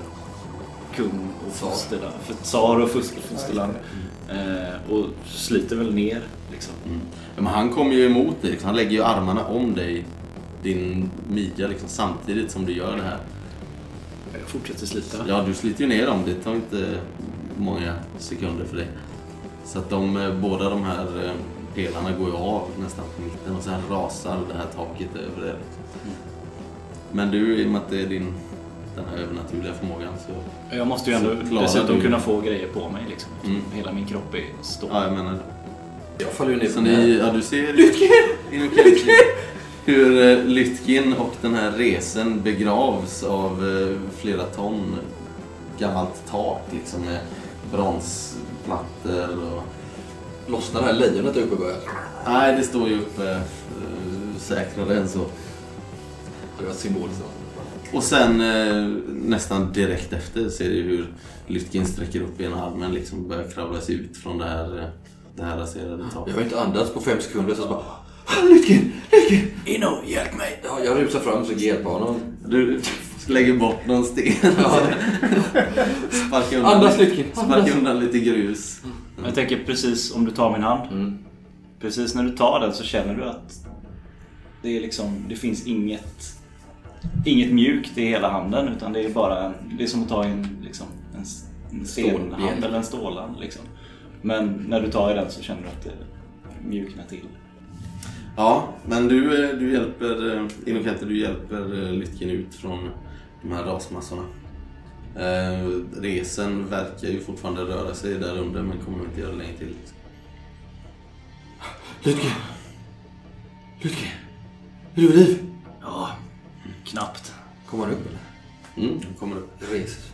kung och fosterland. För tsar och fust- fosterland. Eh, och sliter väl ner liksom. Mm. Men han kommer ju emot dig. Liksom. Han lägger ju armarna om dig, din midja, liksom, samtidigt som du gör det här. Jag fortsätter slita. Ja, du sliter ju ner dem. Det tar inte många sekunder för dig. Så att de, eh, båda de här eh, pelarna går ju av nästan på mitten och sen rasar det här taket över er. Liksom. Men du, i och med att det är din, den här övernaturliga förmågan så... Jag måste ju ändå dessutom du- kunna få grejer på mig liksom. Mm. Hela min kropp är stål. Ja, jag menar det. Jag faller ju ner Så på ni, ja du ser Lytkin! hur eh, Lytkin och den här resen begravs av flera ton gammalt tak liksom med bronsplattor och... Lossnar det här lejonet uppe börjar. Nej, det står ju uppe eh, säkrare än så. Det var symboliskt. Och sen eh, nästan direkt efter ser du hur Lytkin sträcker upp ena armen liksom och börjar kravla sig ut från det här, eh, det här raserade Jag taket. har inte andats på fem sekunder så jag bara... "Ah, Lytkin! Lytkin! Inno, hjälp mig! Ja, jag rusar fram så hjälper honom. Du lägger bort någon sten. Ja. Sparkar undan, Andas lite- Andas! undan lite grus. Men Jag tänker precis om du tar min hand. Mm. Precis när du tar den så känner du att det är liksom, det finns inget inget mjukt i hela handen utan det är bara en, det är som att ta en, liksom, en, en stenhand eller en stålhand. Liksom. Men när du tar i den så känner du att det mjuknar till. Ja, men du, eh, du hjälper eh, Inokente, du hjälper eh, Lytkin ut från de här rasmassorna. Eh, resen verkar ju fortfarande röra sig där under men kommer inte göra det länge till. Lytkin! Lytkin! Är du vid liv? Ja, knappt. Kommer han upp eller? Mm, de kommer upp. Reser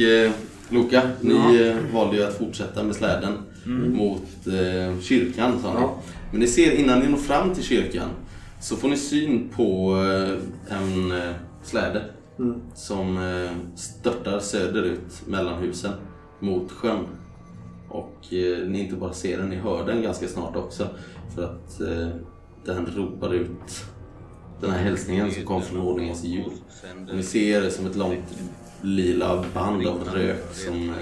eh, Luca, ni eh, valde ju att fortsätta med släden mot eh, kyrkan sa ni. Ja. Men ni ser innan ni når fram till kyrkan så får ni syn på eh, en eh, släde Mm. som eh, störtar söderut mellan husen mot sjön. Och eh, ni inte bara ser den, ni hör den ganska snart också. För att den ropar ut den här hälsningen som kom från ordningens jul. Och ni ser det som ett långt lila band av rök som, eh,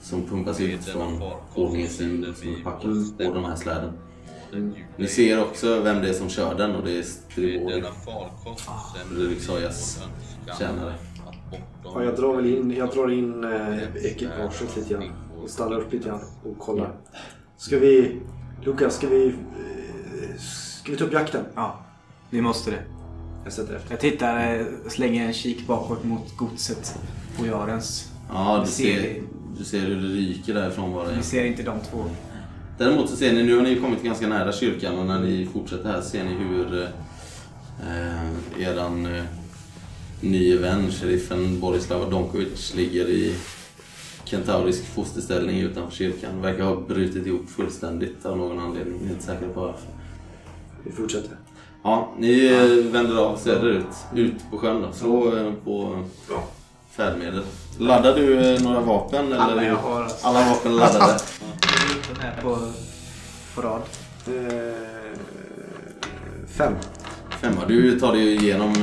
som pumpas ut från jul som är packat på den här släden. Ni ser också vem det är som kör den och det är Stribori. Rudiksojas tjänare. Ja, jag drar väl in, jag drar in eh, ekipaget lite grann. Och stannar upp lite grann och kollar. Ska vi... Lukas, ska vi... eh, Ska vi ta upp jakten? Ja, vi måste det. Jag sätter efter. Jag tittar, eh, slänger en kik bakåt mot godset på Jarens. Ja, du Ser du ser hur det ryker därifrån bara. Vi ser inte de två. Däremot så ser ni, nu har ni kommit ganska nära kyrkan och när ni fortsätter här ser ni hur eh, eran eh, nye vän, sheriffen Borislav Donkovic, ligger i kentaurisk fosterställning utanför kyrkan. Verkar ha brutit ihop fullständigt av någon anledning. Jag är inte säker på varför. Vi fortsätter. Ja, ni eh, vänder av söderut, ut på sjön då. Slå eh, på Ja. färdmedel. Laddar du eh, några vapen? Eller? Alla jag har, alltså. Alla vapen laddade. Den här på, på rad. Eh, fem. Femma. Du tar dig ju igenom,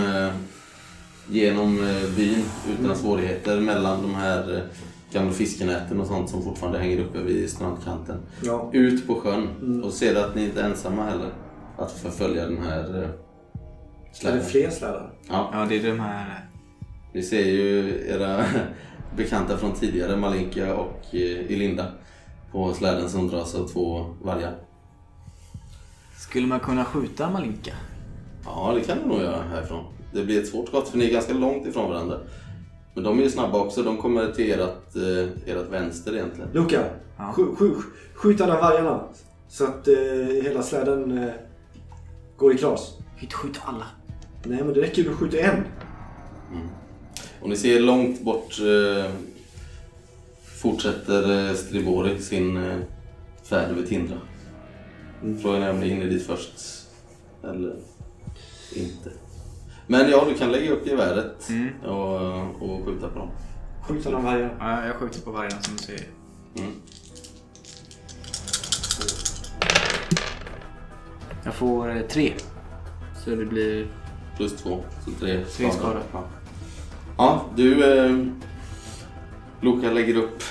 genom byn utan svårigheter mellan de här gamla fiskenäten och sånt som fortfarande hänger uppe vid strandkanten. Ja. Ut på sjön och ser att ni inte är ensamma heller att förfölja den här eh, Är det släden. fler slädar? Ja, Ja, det är de här... ni ser ju era bekanta från tidigare, Malinka och eh, Elinda på släden som dras av två vargar. Skulle man kunna skjuta Malinka? Ja, det kan du nog göra härifrån. Det blir ett svårt skott för ni är ganska långt ifrån varandra. Men de är ju snabba också. De kommer till ert, eh, ert vänster egentligen. Luka, Ja. sk- sk- skjut alla vargarna. Så att eh, hela släden eh, går i kras. Skjut, skjut alla. Nej, men det räcker ju att skjuta en. Och ni ser långt bort eh, fortsätter eh, Stribori sin eh, färd över Tindra. Frågan är om ni hinner dit först eller inte. Men ja, du kan lägga upp geväret och, och skjuta på dem. Skjut alla vargarna. Ja, jag skjuter på vargarna som du säger. Mm. Jag får eh, tre. Så det blir... Plus två, så tre Tre skador. Ja. ja, du eh, Luka lägger upp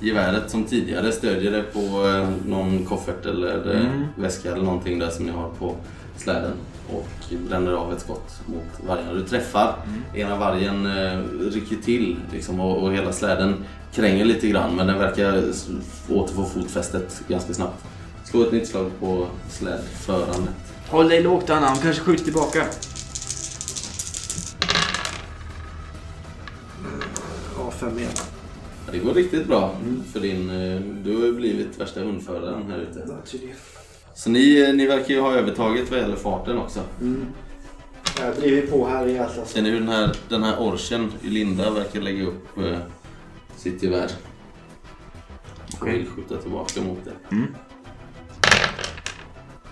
geväret som tidigare. Stödjer det på eh, någon koffert eller eh, Mm. väska eller någonting där som ni har på släden. Och bränner av ett skott mot vargarna. Du träffar. Mm. Ena vargen eh, rycker till liksom, och, och hela släden kränger lite grann men den verkar återfå fotfästet ganska snabbt. Slå ett nytt slag på slädförandet. Håll dig lågt Anna, han kanske skjuter tillbaka. Ja, fem igen. Ja, det går riktigt bra för din... eh, Du har ju blivit värsta hundföraren här ute. Så ni, eh, ni verkar ju ha övertaget vad gäller farten också. Jag driver på här i Atlas. Ser ni hur den här, den här orchen, Linda, verkar lägga upp eh, sitt gevär? Och Okej. vill skjuta tillbaka mot det. Mm.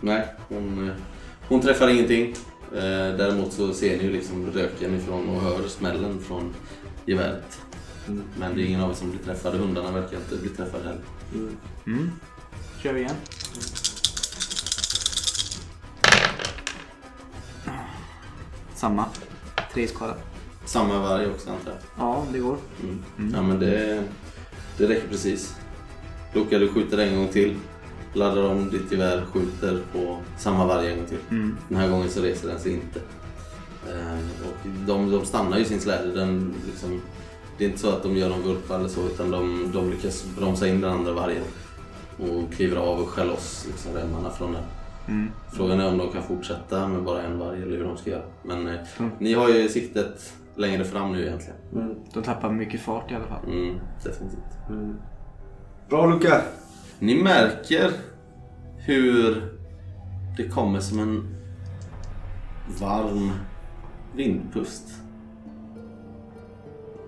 Nej, hon, eh, hon träffar ingenting. Eh, Däremot så ser ni ju liksom röken ifrån och hör smällen från geväret. Men det är ingen av er som blir träffade. Hundarna verkar inte bli träffade heller. Mm. Kör vi igen. Samma. Tre skada. Samma varg också antar jag. Ja, det går. Mm. Ja men det, det räcker precis. Luka du skjuter en gång till. Laddar om ditt gevär, skjuter på samma varg en gång till. Mm. Den här gången så reser den sig inte. Eh, och de, de stannar ju sin släde. Den, liksom, det är inte så att de gör någon vurpa eller så utan de, de lyckas bromsa in den andra vargen. Och kliver av och skär loss liksom, remmarna från den. Mm. Frågan är om de kan fortsätta med bara en varg eller hur de ska göra. Men eh, Mm. ni har ju siktet längre fram nu egentligen. De tappar mycket fart i alla fall. Mm, definitivt. Bra Luka! Ni märker hur det kommer som en varm vindpust.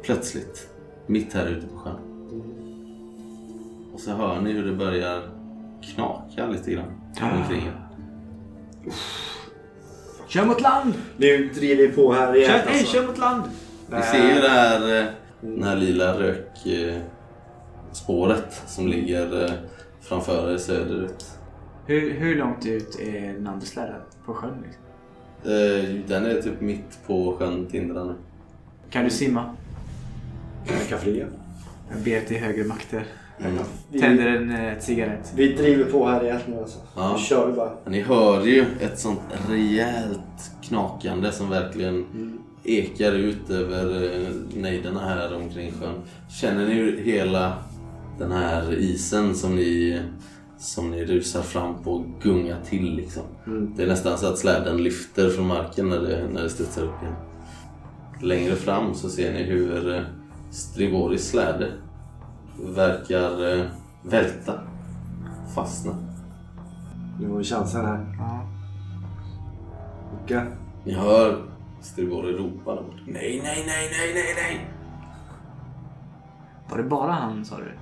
Plötsligt, mitt här ute på sjön. Och så hör ni hur det börjar knaka lite grann omkring er. Kör mot land! Nu driver vi på här igen. Kör, nej, alltså. kör mot land! Ni ser ju det här, eh, det här lila rökspåret som ligger eh, framför er söderut. Hur, hur långt ut är den andra släden på sjön? Liksom? Eh, Den är typ mitt på sjön Tindra nu. Kan du simma? Jag kan flyga. Jag ber till högre makter. Mm. Tänder en eh, cigarett. Vi driver på här igen nu alltså. Ja. Nu kör vi bara. Ni hör ju ett sånt rejält knakande som verkligen ekar ut över eh, nejderna här omkring sjön. Känner ni hur hela den här isen som ni, som ni rusar fram på gungar till liksom. Det är nästan så att släden lyfter från marken när det, när det studsar upp igen. Längre fram så ser ni hur eh, Strivoris släde verkar eh, välta, fastna. Nu har vi chansen här. Ja. Luca. Ni hör Strivori ropa där borta. Nej, nej, nej, nej, nej, nej! Var det bara han sa du?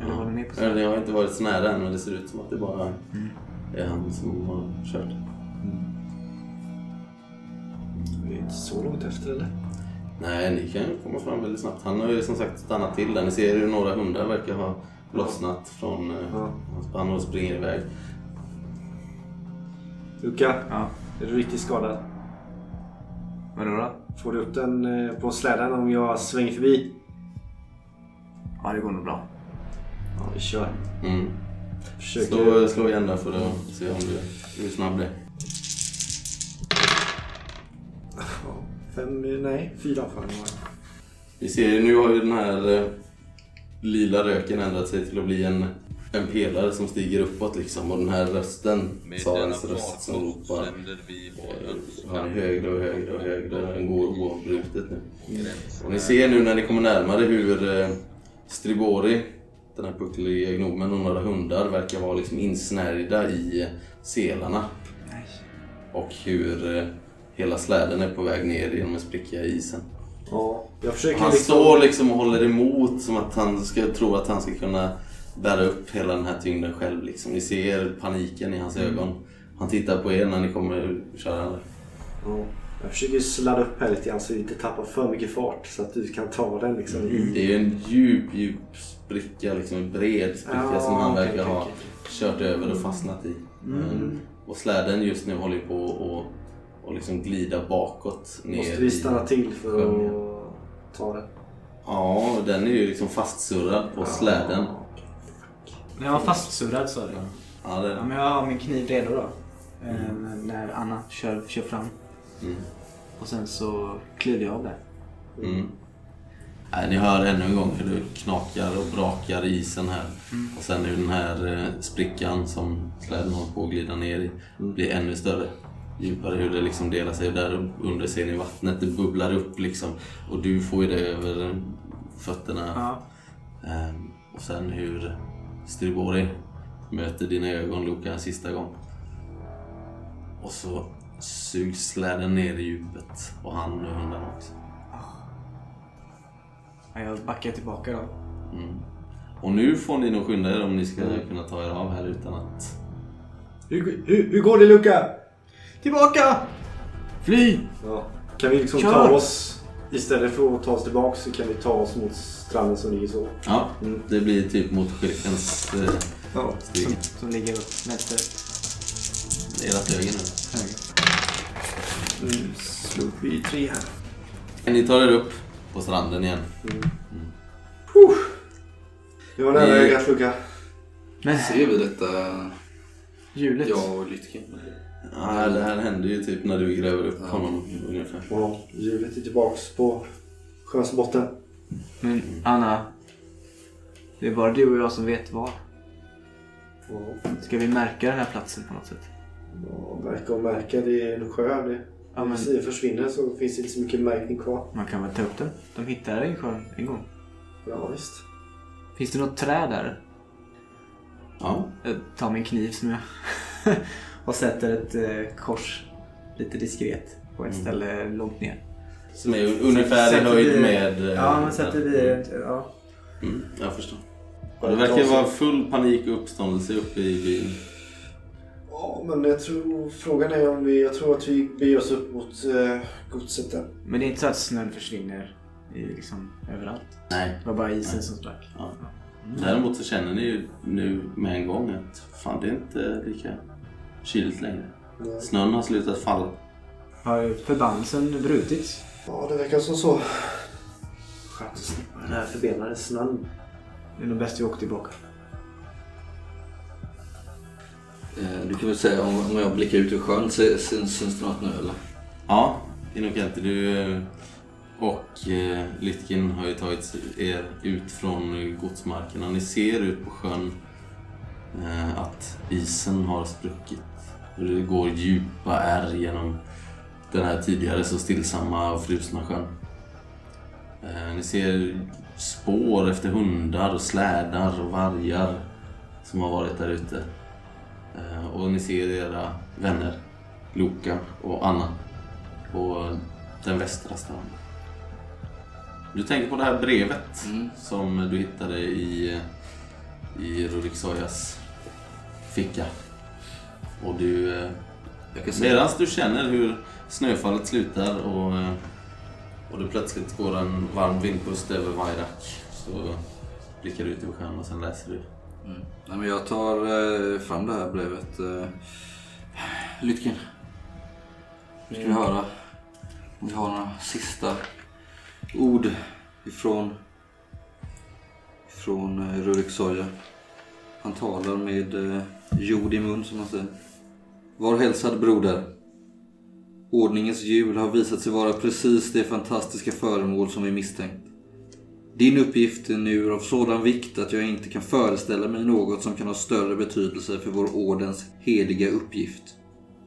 Eller var det med på Eller, Jag har inte varit så nära än men det ser ut som att det bara är han som har kört. Vi är inte så långt efter eller? Nej, ni kan komma fram väldigt snabbt. Han har ju som sagt stannat till där. Ni ser hur några hundar verkar ha lossnat från eh, Ja. hans spann och springer iväg. Luca. Ja. Är du riktigt skadad? Vadå då? Får du upp den eh, på släden om jag svänger förbi? Ja, det går nog bra. Ja, vi kör. Mm. Försöker... Slå, slå igen där för att se om du, hur snabb det är. Fem, eh, nej, fyra för mig. Vi ser ju nu har ju den här eh, lila röken ändrat sig till att bli en, en pelare som stiger uppåt liksom. Och den här rösten, Sarens röst som ropar, eh, hör ni högre och högre och högre. Den går oavbrutet nu. Och ni ser nu när ni kommer närmare hur eh, Stribori, den här puckliga gnomen och några hundar verkar vara liksom insnärjda i selarna. Och hur eh, hela släden är på väg ner genom en spricka i isen. Ja, jag försöker Han liksom... står liksom och håller emot som att han ska tro att han ska kunna bära upp hela den här tyngden själv. Liksom. Ni ser paniken i hans ögon. Han tittar på er när ni kommer köra. Ja, jag försöker sladda upp här lite grann så vi inte tappar för mycket fart så att du kan ta den liksom i... Det är en djup, djup spricka, liksom en bred spricka Ja, som han verkar okej, ha okej. kört över och fastnat i. Mm. Och släden just nu håller på att och liksom glida bakåt ner Måste vi stanna till för sjön, att ta den? Ja, den är ju liksom fastsurrad på släden. Men jag var fastsurrad sa du? Ja, det är Ja, den. men jag har min kniv redo då. Eh, När Anna kör, kör fram. Mm. Och sen så kliver jag av där. Mm. Nej, ni hör ännu en gång hur det knakar och brakar i isen här. Och sen hur den här eh, sprickan som släden håller på att glida ner i blir ännu större. Djupare hur det liksom delar sig. Där under ser ni vattnet, det bubblar upp liksom. Och du får ju det över fötterna. Ja. Ehm, och sen hur Stribori möter dina ögon Luca en sista gång. Och så sugs släden ner i djupet. Och han och hundarna också. Ja, Jag backar tillbaka då. Mm. Och nu får ni nog skynda er om ni ska kunna ta er av här utan att... Hur, hur, hur går det Luca? Tillbaka! Fly! Ja. Kan vi liksom Kör! ta oss... Istället för att ta oss tillbaka så kan vi ta oss mot stranden som ligger så. Ja, det blir typ mot sheriffens eh, Ja. stig. Som, som ligger vänster. Det är ert höger nu. Höger. Nu slog vi tre här. Ni tar er upp på stranden igen. Det var nära ögat. Men Ser vi detta, hjulet. jag och Lytkin? Ja, det här händer ju typ när du gräver upp Ja. honom ungefär. Ja, hjulet är tillbaks på sjöns botten. Men Anna. Det är bara du och jag som vet var. Ja, Ska vi märka den här platsen på något sätt? ja, märka och märka. Det är en sjö. Det, Ja, men- försvinner så finns det inte så mycket märkning kvar. Man kan väl ta upp den? De hittade den i sjön en gång. Ja, visst. Finns det något träd där? Ja. Jag tar min kniv som jag och sätter ett eh, kors lite diskret på ett ställe långt ner. Som är ungefär i höjd vi- med... eh, Ja, men sätter vi... Ja. Mm, jag förstår. Det verkar vara full panik och uppståndelse uppe i byn. Ja, men jag tror frågan är om vi... Jag tror att vi beger oss upp mot eh, godset där. Men det är inte så att snön försvinner i, liksom, överallt. Nej. Det var bara isen som sprack. Ja. Däremot så känner ni ju nu med en gång att fan det är inte lika kyligt längre. Snön har slutat falla. Har förbannelsen brutits? Ja, det verkar som så. Skönt att slippa den här förbenade snön. Det är nog bäst vi åker tillbaka. Eh, du kan väl säga om, om jag blickar ut ur sjön, syns, syns det något nu eller? Ja, Inokente, du eh, och eh, Lytkin har ju tagit er ut från godsmarkerna. Ni ser ut på sjön eh, att isen har spruckit. Det går djupa ärr genom den här tidigare så stillsamma och frusna sjön. Eh, ni ser spår efter hundar, slädar och vargar som har varit där ute. Eh, och ni ser era vänner, Luka och Anna, på den västra stranden. Du tänker på det här brevet Mm. som du hittade i, i Rurik Sojas ficka. Och du... eh. Medan du känner hur snöfallet slutar och, eh, och det plötsligt går en varm vindpust över Vairak så blickar du ut över sjön och sen läser du. Mm. Nej, men jag tar eh, fram det här brevet. Eh, Lytkin. Nu ska vi höra om vi har några sista ord ifrån, ifrån eh, Rurik Soja. Han talar med jord i mun som man säger. Var hälsad broder. Ordningens hjul har visat sig vara precis det fantastiska föremål som vi misstänkt. Din uppgift är nu av sådan vikt att jag inte kan föreställa mig något som kan ha större betydelse för vår ordens heliga uppgift.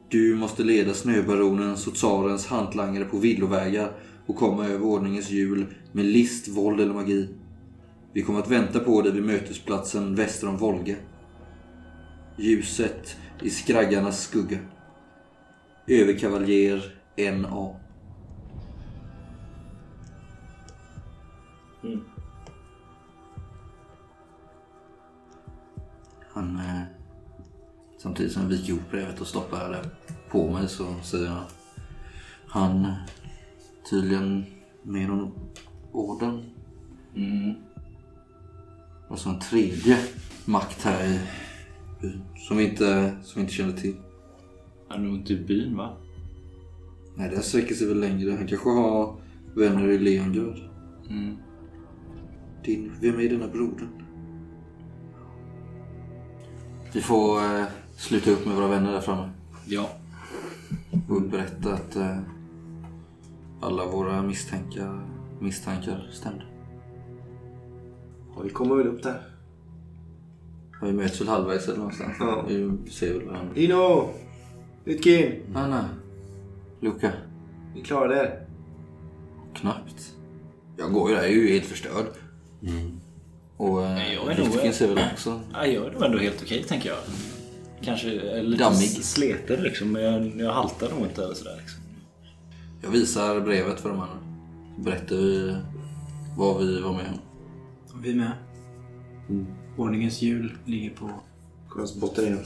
Du måste leda snöbaronens och tsarens hantlangare på villovägar och komma över ordningens hjul med list, våld eller magi. Vi kommer att vänta på dig vid mötesplatsen väster om Volga. Ljuset i skraggarnas skugga. Överkavaljer N.A. Han, eh, samtidigt som jag viker ihop brevet och stoppar det på mig så säger han Han tydligen med någon orden. Mm. Och så en tredje makt här i byn som vi inte, som vi inte känner till. Han är nog inte i byn va? Nej, den sträcker sig väl längre. Han kanske har vänner i Leongrad. Mm. Din, vem är denna brodern? Vi får eh, sluta upp med våra vänner där framme. Ja. Och berätta att eh, alla våra misstankar, misstankar stämde. Ja, vi kommer väl upp där. Ja, Vi möts väl halvvägs eller någonstans. Ja. Vi ser väl varandra. Ino! Lytkin! Anna. Luca. Ni klarar det? Knappt. Jag går ju där, jag är ju helt förstörd. Och Nej, jag är eh, nog- Lytkin ser väl också. Ja, jag är nog ändå helt okej tänker jag. Kanske är lite Dammig. sleten liksom, men jag, jag haltar nog inte eller sådär liksom. Jag visar brevet för de andra. Berättar vi vad vi var med om. Vi med. Ordningens hjul ligger på... Sjöns botten.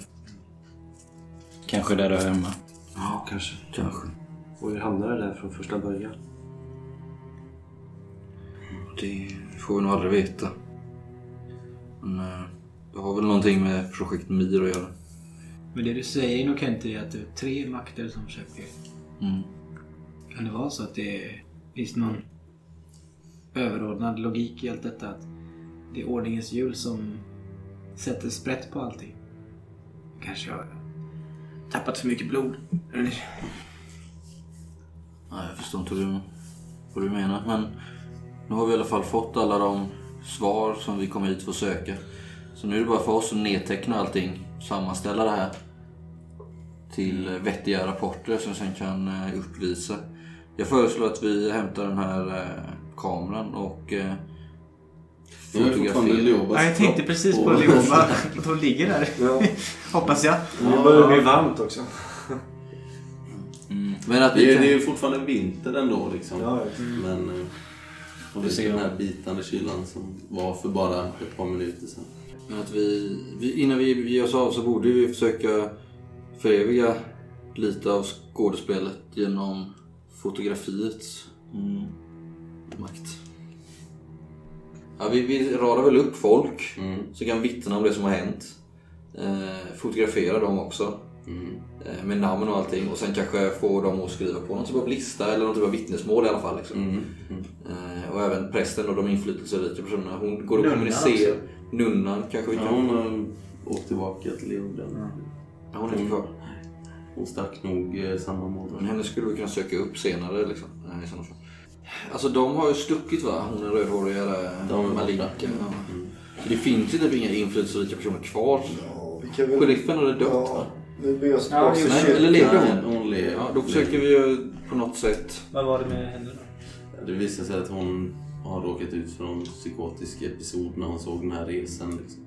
Kanske där du är hemma. Ja, kanske. Kanske. Och hur hamnade det där från första början? Det får vi nog aldrig veta. Men eh, det har väl någonting med projekt Mir att göra. Men det du säger Inokenti är att det är tre makter som försöker. Mm. Kan det vara så att det finns någon överordnad logik i allt detta? Att det är ordningens hjul som sätter sprätt på allting? Kanske jag har tappat för mycket blod. Eller- Nej, jag förstår inte vad du, vad du menar. Men nu har vi i alla fall fått alla de svar som vi kom hit för att söka. Så nu är det bara för oss att nedteckna allting. Sammanställa det här. Till vettiga rapporter som sen kan eh, uppvisa. Jag föreslår att vi hämtar den här eh, kameran och eh, fotograferar. Ja, jag tänkte precis på. Att hon ligger där. Ja. Hoppas jag. Det börjar bli varmt också. Men att Det vi är, kan... det är ju fortfarande vinter ändå liksom. Ja, ja. Men Och det är den här bitande kylan som var för bara ett par minuter sedan. Men att vi, vi innan vi ger oss av så borde vi försöka föreviga lite av skådespelet genom fotografiets Mm. makt. Ja, vi, vi radar väl upp folk Mm. som kan vittna om det som har hänt. Eh, fotografera dem också. Mm. Eh, med namn och allting. Och sen kanske få dem att skriva på någon typ av lista eller någon typ av vittnesmål i alla fall. Liksom. Mm. Mm. Eh, och även prästen och de inflytelserika personerna. Hon går och kommunicerar. också. Nunnan kanske vi Ja, kan... hon har åkt tillbaka till Leonden. Ja, hon är inte kvar. Hon stack nog eh, samma Men morgon. henne skulle vi kunna söka upp senare liksom. i sådana fall. Alltså de har ju stuckit va? Hon är rödhåriga där. De är Malika. Ja. Så det finns ju typ inga inflytelserika personer kvar. Vi kan väl... Sheriffen hade dött va? Ja, nu blir jag Ja, tillbaka till kyrkan. eller lever hon? hon lever. Ja, då försöker vi ju på något sätt. Vad var det med henne då? Det visade sig att hon har råkat ut för en psykotisk episod när hon såg den här resan. Liksom.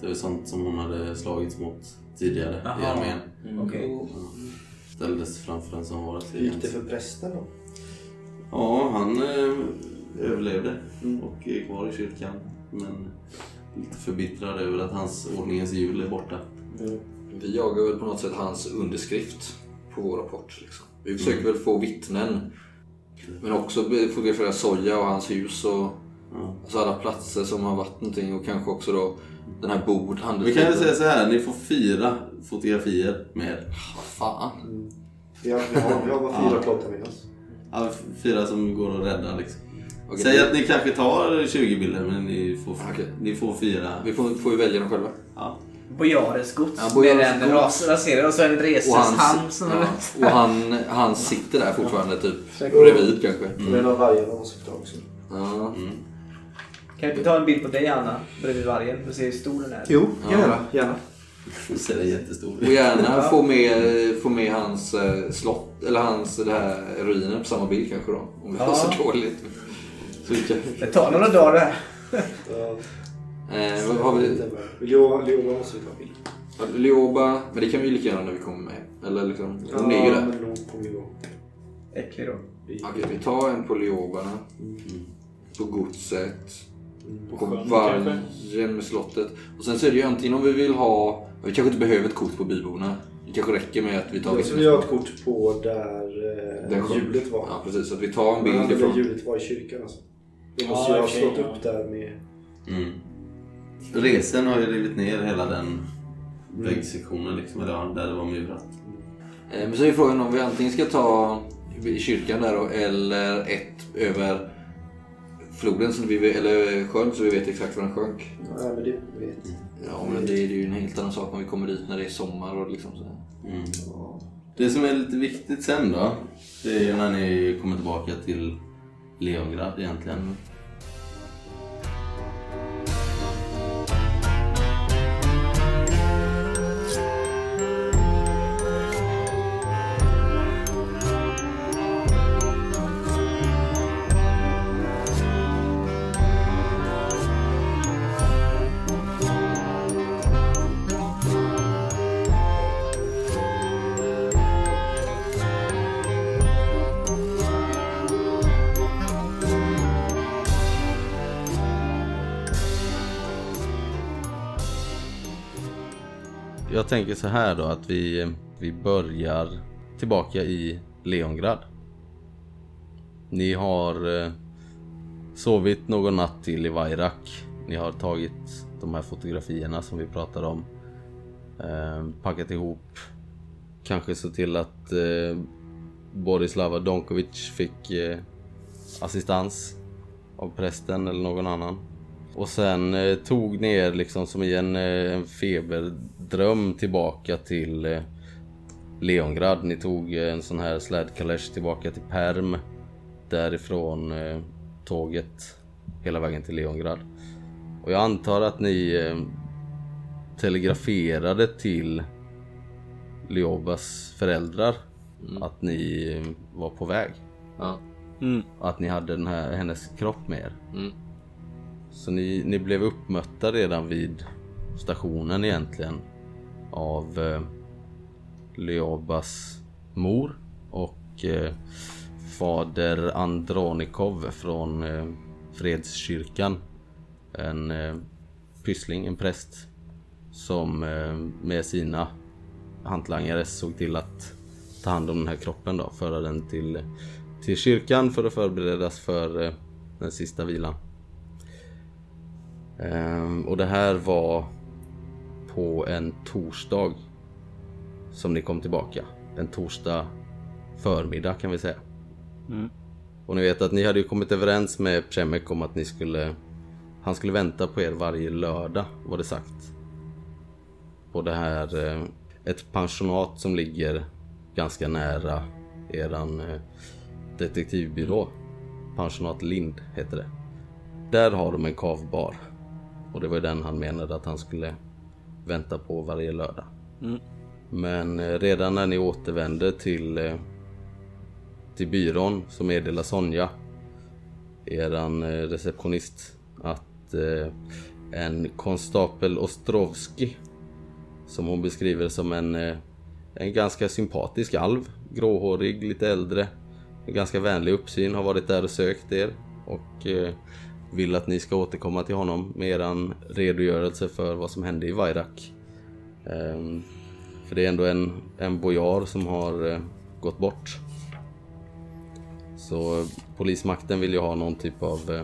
Det var sånt som hon hade slagits mot tidigare i Jaha. armén. Okej. Ställdes framför en som var Hur gick det för prästen då? Ja, han eh, överlevde och är kvar i kyrkan. Men lite förbittrad över att hans ordningens jul är borta. Vi jagar väl på något sätt hans underskrift på vår rapport. Liksom. Vi försöker väl få vittnen. Men också fotografera Soja och hans hus och Ja. alltså alla platser som har varit någonting och kanske också då den här bord, Vi kan ju säga så här, ni får fyra fotografier med. Vad fan? Vi har, vi har, vi har bara fyra Ja. plottar med oss. Ja, fyra som går att rädda liksom. Okej, Säg vi- att ni kanske tar 20 bilder men ni får, Okej. ni får fyra. Vi får, får ju välja dem själva. Ja. Bojares gods. Ja, Bojares med den gods. ras- raserad och så en Och hans- hand Ja, och han, han sitter där fortfarande typ bredvid kanske. Och en av vargarna måste vi ta också. Ja. Kan vi inte ta en bild på dig Anna? Bredvid vargen. Du ser hur stor den är. Jo, gärna. gärna. Du ser det jättestor Och gärna få med, få med hans eh, slott, eller hans det här ruinen på samma bild kanske då. Om det var Ja. så dåligt. Så Det tar några dagar det här. Ja. eh, vad har vi? Leoba måste vi ta bild. Ja, Lioba, men det kan vi ju lika gärna när vi kommer med. Eller liksom, hon är ju Ja, där. men då kommer vi gå. Äcklig då. Okej, vi tar en på Liobarna. På godset. På sjön vargen med slottet. Och sen så är det ju antingen om vi vill ha... Vi kanske inte behöver ett kort på byborna. Det kanske räcker med att vi tar Jag skulle ha ett kort på där eh, Den sjön. hjulet var. Ja precis, så att vi tar en Men bild där ifrån. hjulet var i kyrkan alltså. Vi Ja, måste ju ha okej, slått ja. upp där med... Mm. Resen har ju rivit ner hela den väggsektionen liksom, eller där det var murat. Eh, Men så är frågan om vi antingen ska ta i kyrkan där då, eller ett över floden, så vi, eller sjön, så vi vet exakt var den sjönk. Ja, men det vet. Ja, men det är ju en helt annan sak om vi kommer dit när det är sommar och liksom så. Mm. Det som är lite viktigt sen då, det är ju när ni kommer tillbaka till Leongrad egentligen. Tänker så här då att vi, vi börjar tillbaka i Leongrad. Ni har eh, sovit någon natt till i Vairak. Ni har tagit de här fotografierna som vi pratade om. Eh, packat ihop. Kanske så till att eh, Borislava Donkovic fick eh, assistans av prästen eller någon annan. Och sen eh, tog ni er liksom som i en, eh, en feberdröm tillbaka till eh, Leongrad. Ni tog eh, en sån här slädkalesch tillbaka till Perm. Därifrån eh, tåget hela vägen till Leongrad. Och jag antar att ni eh, telegraferade till Liobas föräldrar att ni eh, var på väg. Ja. Att ni hade den här, hennes kropp med er. Mm. Så ni, ni blev uppmötta redan vid stationen egentligen av eh, Leobas mor och eh, fader Andronikov från eh, Fredskyrkan. En eh, pyssling, en präst. Som eh, med sina hantlangare såg till att ta hand om den här kroppen då. Föra den till, till kyrkan för att förberedas för eh, den sista vilan. Ehm, och det här var på en torsdag som ni kom tillbaka. En torsdag förmiddag kan vi säga. Och ni vet att ni hade ju kommit överens med Przemek om att ni skulle Han skulle vänta på er varje lördag var det sagt. På det här eh, Ett pensionat som ligger ganska nära eran eh, detektivbyrå. Pensionat Lind heter det. Där har de en kavbar. Och det var den han menade att han skulle vänta på varje lördag. Men eh, redan när ni återvände till, eh, till byrån så meddelar Sonja, eran eh, receptionist, att en konstapel Ostrovski, som hon beskriver som en, en ganska sympatisk alv, gråhårig, lite äldre, en ganska vänlig uppsyn, har varit där och sökt er. Och vill att ni ska återkomma till honom med eran redogörelse för vad som hände i Vairak. Um, ehm, för det är ändå en, en bojar som har uh, gått bort. Så uh, polismakten vill ju ha någon typ av, uh,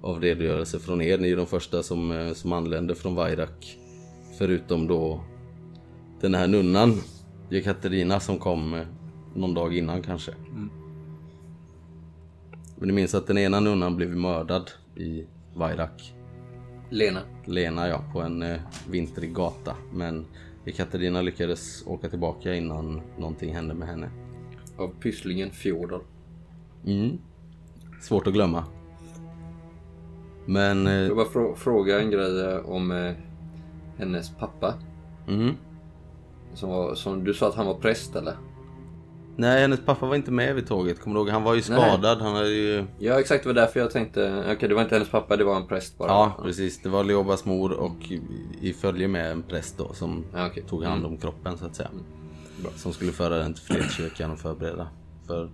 av redogörelse från er. Ni är de första som, eh, som anländer från Vairak. Förutom då den här nunnan, Jekaterina, som kom någon dag innan kanske. Mm. Men ni minns att den ena nunnan blev mördad i Vairak. Lena. Lena ja, på en eh, vintrig gata. Men Katarina lyckades åka tillbaka innan någonting hände med henne. Av pysslingen Fjodor. Mm. Svårt att glömma. Men... Jag Eh, vill bara frå- fråga en grej eh, om eh, hennes pappa. mm. Som, var, som du sa att han var präst eller? Nej, hennes pappa var inte med vid tåget. Kommer du ihåg? Han var ju skadad. Han hade ju... Ja exakt, det var därför jag tänkte. Okej, det var inte hennes pappa, det var en präst bara. Ja, precis. Det var Leobas mor och i- följe med en präst då som Ja, okej. tog hand om kroppen så att säga. Som skulle föra den till Fredskyrkan och förbereda för,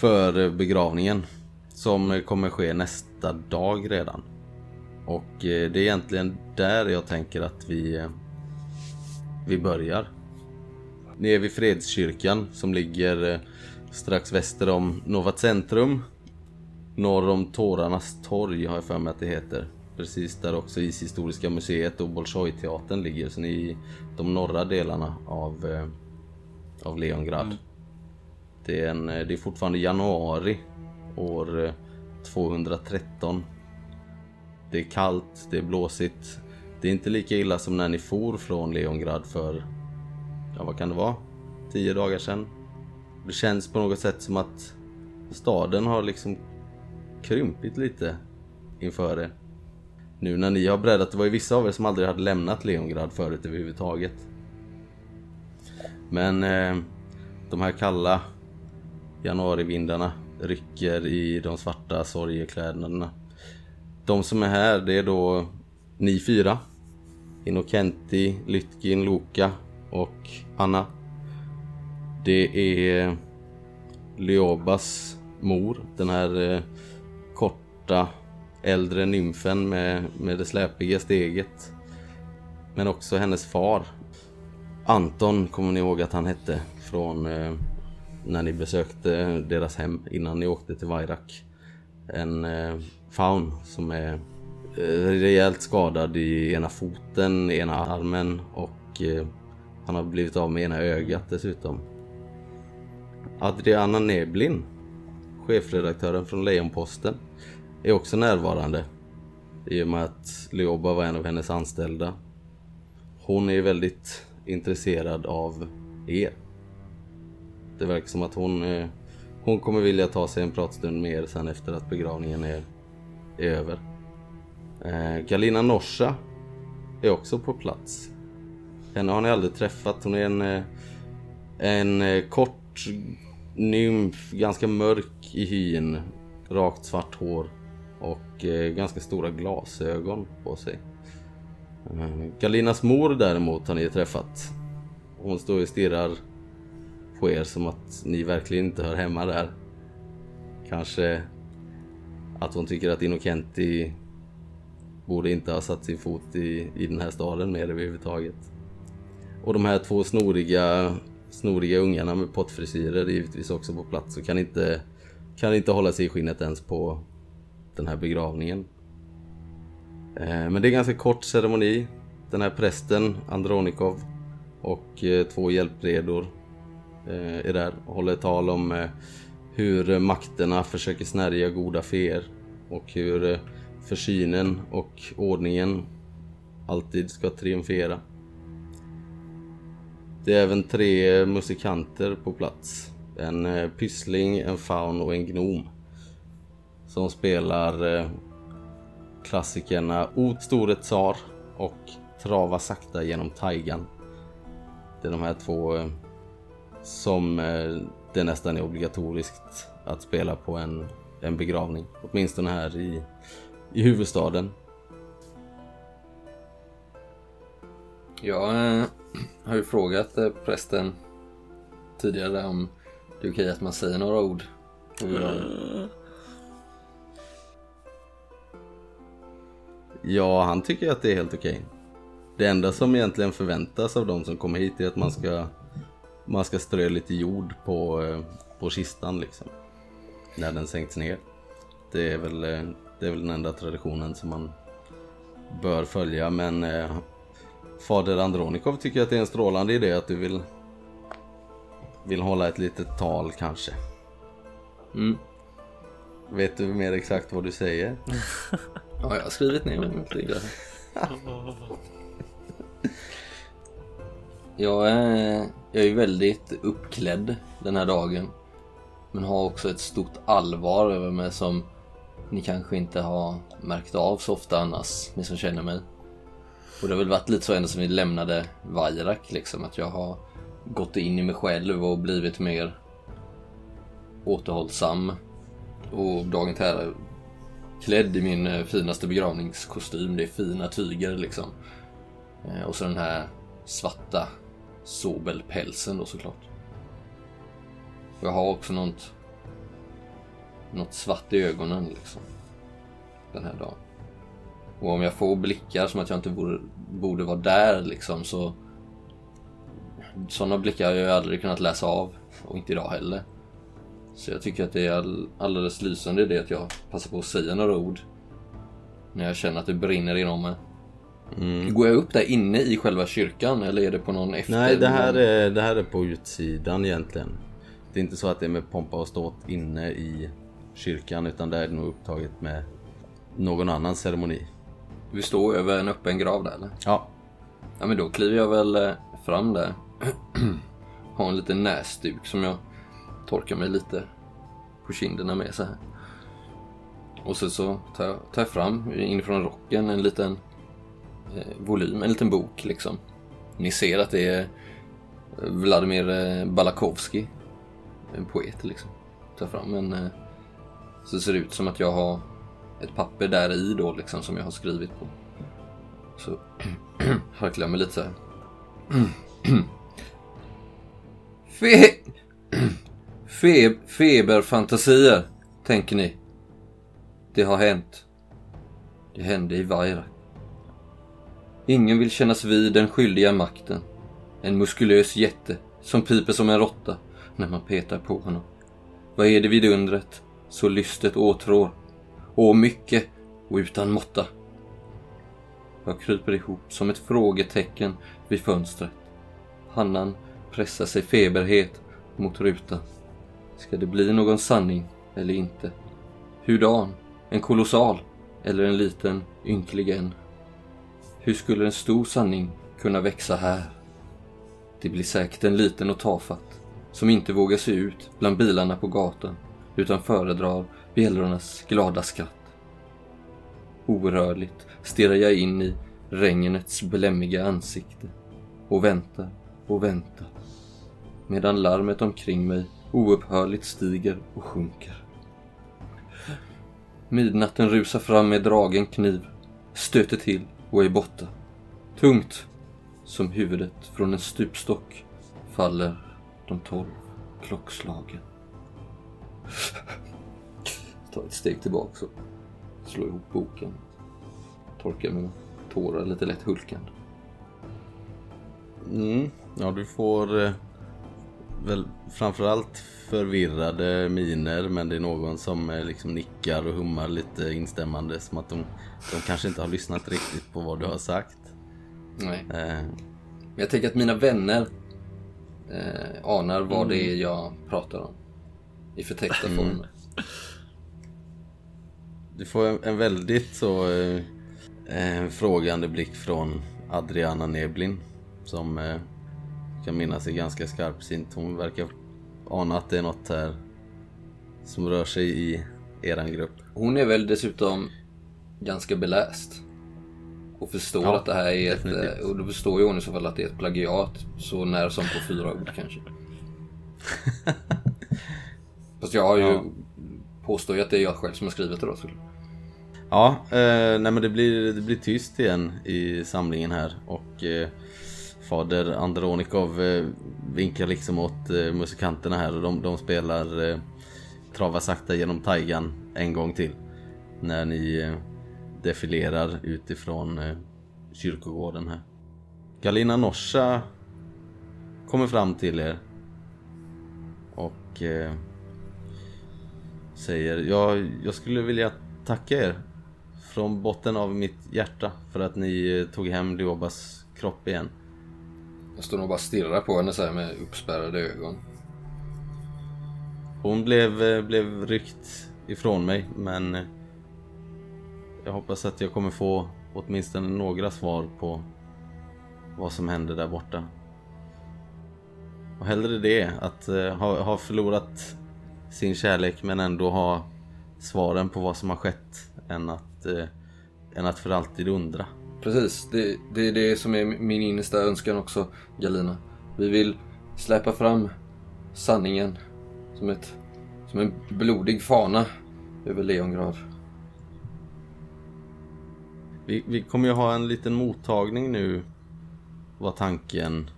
för begravningen. Som kommer ske nästa dag redan. Och eh, det är egentligen där jag tänker att vi, eh, vi börjar. Ni är vid Fredskyrkan som ligger eh, strax väster om Nova Centrum. Norr om Tårarnas torg har jag för mig att det heter. Precis där också Ishistoriska museet och Bolshoi-teatern ligger. Så ni i de norra delarna av, eh, av Leongrad. Det, är en, eh, det är fortfarande januari år eh, 213. Det är kallt, det är blåsigt. Det är inte lika illa som när ni for från Leongrad för, ja vad kan det vara? Tio dagar sedan. Det känns på något sätt som att staden har liksom krympit lite inför er. Nu när ni har bräddat, det var ju vissa av er som aldrig hade lämnat Leongrad förut överhuvudtaget. Men eh, de här kalla januarivindarna rycker i de svarta sorgeklädnaderna. De som är här, det är då ni fyra. Inokenti, Lytkin, Loka och Anna. Det är Leobas mor, den här eh, korta äldre nymfen med, med det släpiga steget. Men också hennes far. Anton kommer ni ihåg att han hette från eh, när ni besökte deras hem innan ni åkte till Vairak. En eh, faun som är eh, rejält skadad i ena foten, ena armen och eh, han har blivit av med ena ögat dessutom. Adriana Neblin, chefredaktören från Lejonposten, är också närvarande. I och med att Leoba var en av hennes anställda. Hon är väldigt intresserad av er. Det verkar som att hon, eh, hon kommer vilja ta sig en pratstund med er sen efter att begravningen är, är över. Eh, Galina Norsa är också på plats. Henne har ni aldrig träffat. Hon är en, eh, en eh, kort nymf, ganska mörk i hyn, rakt svart hår och eh, ganska stora glasögon på sig. Galinas mor däremot har ni träffat. Hon står och stirrar på er som att ni verkligen inte hör hemma där. Kanske att hon tycker att Innocenti borde inte ha satt sin fot i, i den här staden mer överhuvudtaget. Och de här två snoriga, snoriga ungarna med pottfrisyrer är givetvis också på plats och kan inte, kan inte hålla sig i skinnet ens på den här begravningen. Eh, men det är en ganska kort ceremoni. Den här prästen, Andronikov, och eh, två hjälpredor eh, är där och håller tal om hur makterna försöker snärja goda feer och hur försynen och ordningen alltid ska triumfera. Det är även tre musikanter på plats. En eh, pyssling, en faun och en gnom. Som spelar eh, klassikerna Ot store tsar och Trava sakta genom taigan. Det är de här två eh, som det nästan är obligatoriskt att spela på en, en begravning. Åtminstone här i, i huvudstaden. Jag har ju frågat eh, prästen tidigare om det är okej att man säger några ord. Ja, han tycker att det är helt okej. Det enda som egentligen förväntas av de som kommer hit är att man ska, man ska strö lite jord på, eh, på kistan liksom. När den sänks ner. Det är väl, eh, det är väl den enda traditionen som man bör följa men Fader Andronikov tycker att det är en strålande idé att du vill vill hålla ett litet tal kanske. Mm. Vet du mer exakt vad du säger? Ja, jag har skrivit ner regler. Jag är, jag är väldigt uppklädd den här dagen. Men har också ett stort allvar över mig som ni kanske inte har märkt av så ofta annars, ni som känner mig. Och det har väl varit lite så ända sedan vi lämnade Vajrak liksom, att jag har gått in i mig själv och blivit mer återhållsam. Och dagen till ära klädd i min eh, finaste begravningskostym. Det är fina tyger liksom. Eh, och så den här svarta sobelpälsen då såklart. Och jag har också något, något svart i ögonen liksom. Den här dagen. Och om jag får blickar som att jag inte borde, borde vara där liksom så... Sådana blickar har jag ju aldrig kunnat läsa av. Och inte idag heller. Så jag tycker att det är all, alldeles lysande i det att jag passar på att säga några ord. När jag känner att det brinner inom mig. Går jag upp där inne i själva kyrkan eller är det på någon efter? Nej, det här, är, det här är på utsidan egentligen. Det är inte så att det är med pompa och ståt inne i kyrkan utan det är nog upptaget med någon annan ceremoni. Vi står över en öppen grav där eller? Ja, Ja men då kliver jag väl eh, fram där. Har en liten näsduk som jag torkar mig lite på kinderna med så här. Och sen så tar jag, tar jag fram inifrån rocken en liten eh, volym, en liten bok liksom. Ni ser att det är Vladimir eh, Balakovski. En poet liksom. Tar fram en... Eh, så ser det ut som att jag har ett papper där i då liksom som jag har skrivit på. Så harklar jag mig lite så här. Fe... Fe... Feberfantasier, tänker ni. Det har hänt. Det hände i Vairak. Ingen vill kännas vid den skyldiga makten. En muskulös jätte som piper som en råtta när man petar på honom. Vad är det vid undret? Så lystet åtrår. Och mycket och utan måtta. Jag kryper ihop som ett frågetecken vid fönstret. Pannan pressar sig feberhet mot rutan. Ska det bli någon sanning eller inte? Hurdan? En kolossal eller en liten ynklig en? Hur skulle en stor sanning kunna växa här? Det blir säkert en liten och tafatt som inte vågar se ut bland bilarna på gatan utan föredrar bjällrornas glada skratt. Orörligt stirrar jag in i regnets blämmiga ansikte och väntar och väntar medan larmet omkring mig oupphörligt stiger och sjunker. Midnatten rusar fram med dragen kniv, stöter till och är borta. Tungt som huvudet från en stupstock faller de tolv. klockslagen. Ta ett steg tillbaka och slå ihop boken. Torkar mina tårar lite lätt hulkande. Mm. Ja, du får eh, väl framförallt förvirrade miner men det är någon som eh, liksom nickar och hummar lite instämmande som att de, de kanske inte har lyssnat riktigt på vad du har sagt. Nej. Eh, Men jag tänker att mina vänner eh, anar vad det är jag pratar om. I förtäckta former. Du får en, en väldigt så eh, eh, frågande blick från Adriana Neblin som eh, kan minnas är ganska skarpsynt. Hon verkar ana att det är något här som rör sig i eran grupp. Hon är väl dessutom ganska beläst. Och förstår Ja, att det här är ett... definitivt. eh, Och då förstår ju hon i så fall att det är ett plagiat. Så när som på fyra ord kanske. Fast jag har ju... Ja. Påstår ju att det är jag själv som har skrivit det då såklart. Ja, eh, nej men det blir, det blir tyst igen i samlingen här och eh, Fader Andronikov eh, vinkar liksom åt eh, musikanterna här och de, de spelar eh, Trava sakta genom taigan en gång till När ni eh, defilerar utifrån eh, kyrkogården här Galina Norsa kommer fram till er och eh, säger jag, jag skulle vilja tacka er från botten av mitt hjärta för att ni eh, tog hem Liobas kropp igen. Jag står nog bara stirrar på henne så med uppspärrade ögon. Hon blev, eh, blev ryckt ifrån mig men eh, jag hoppas att jag kommer få åtminstone några svar på vad som hände där borta. Och hellre det, att ha, ha förlorat sin kärlek men ändå ha svaren på vad som har skett än att, eh, än att för alltid undra. Precis, det, det är det som är min innersta önskan också, Galina. Vi vill släppa fram sanningen som, ett, som en blodig fana över Leongrad. Vi, vi kommer ju ha en liten mottagning nu var tanken.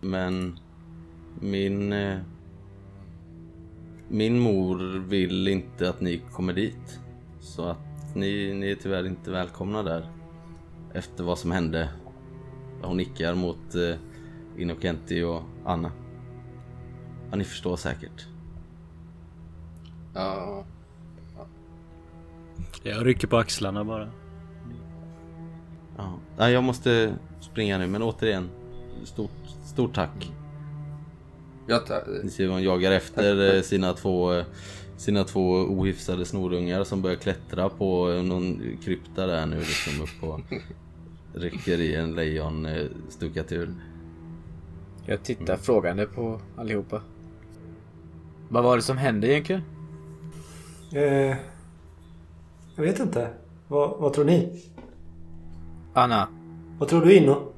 Men min... Min mor vill inte att ni kommer dit. Så att ni, ni är tyvärr inte välkomna där. Efter vad som hände. Hon nickar mot eh, Innocenti och Anna. Ja, ni förstår säkert. Ja, Jag rycker på axlarna bara. Ja. Jag måste springa nu men återigen. Stort, stort tack. Jag ta, Ni ser hur hon jagar efter eh, sina två, eh, sina två ohyfsade snorungar som börjar klättra på eh, någon krypta där nu liksom upp och rycker i en lejonstuckatur. Jag tittar frågande på allihopa. Vad var det som hände egentligen? Eh, jag vet inte. Vad, vad tror ni? Anna. Vad tror du Inno?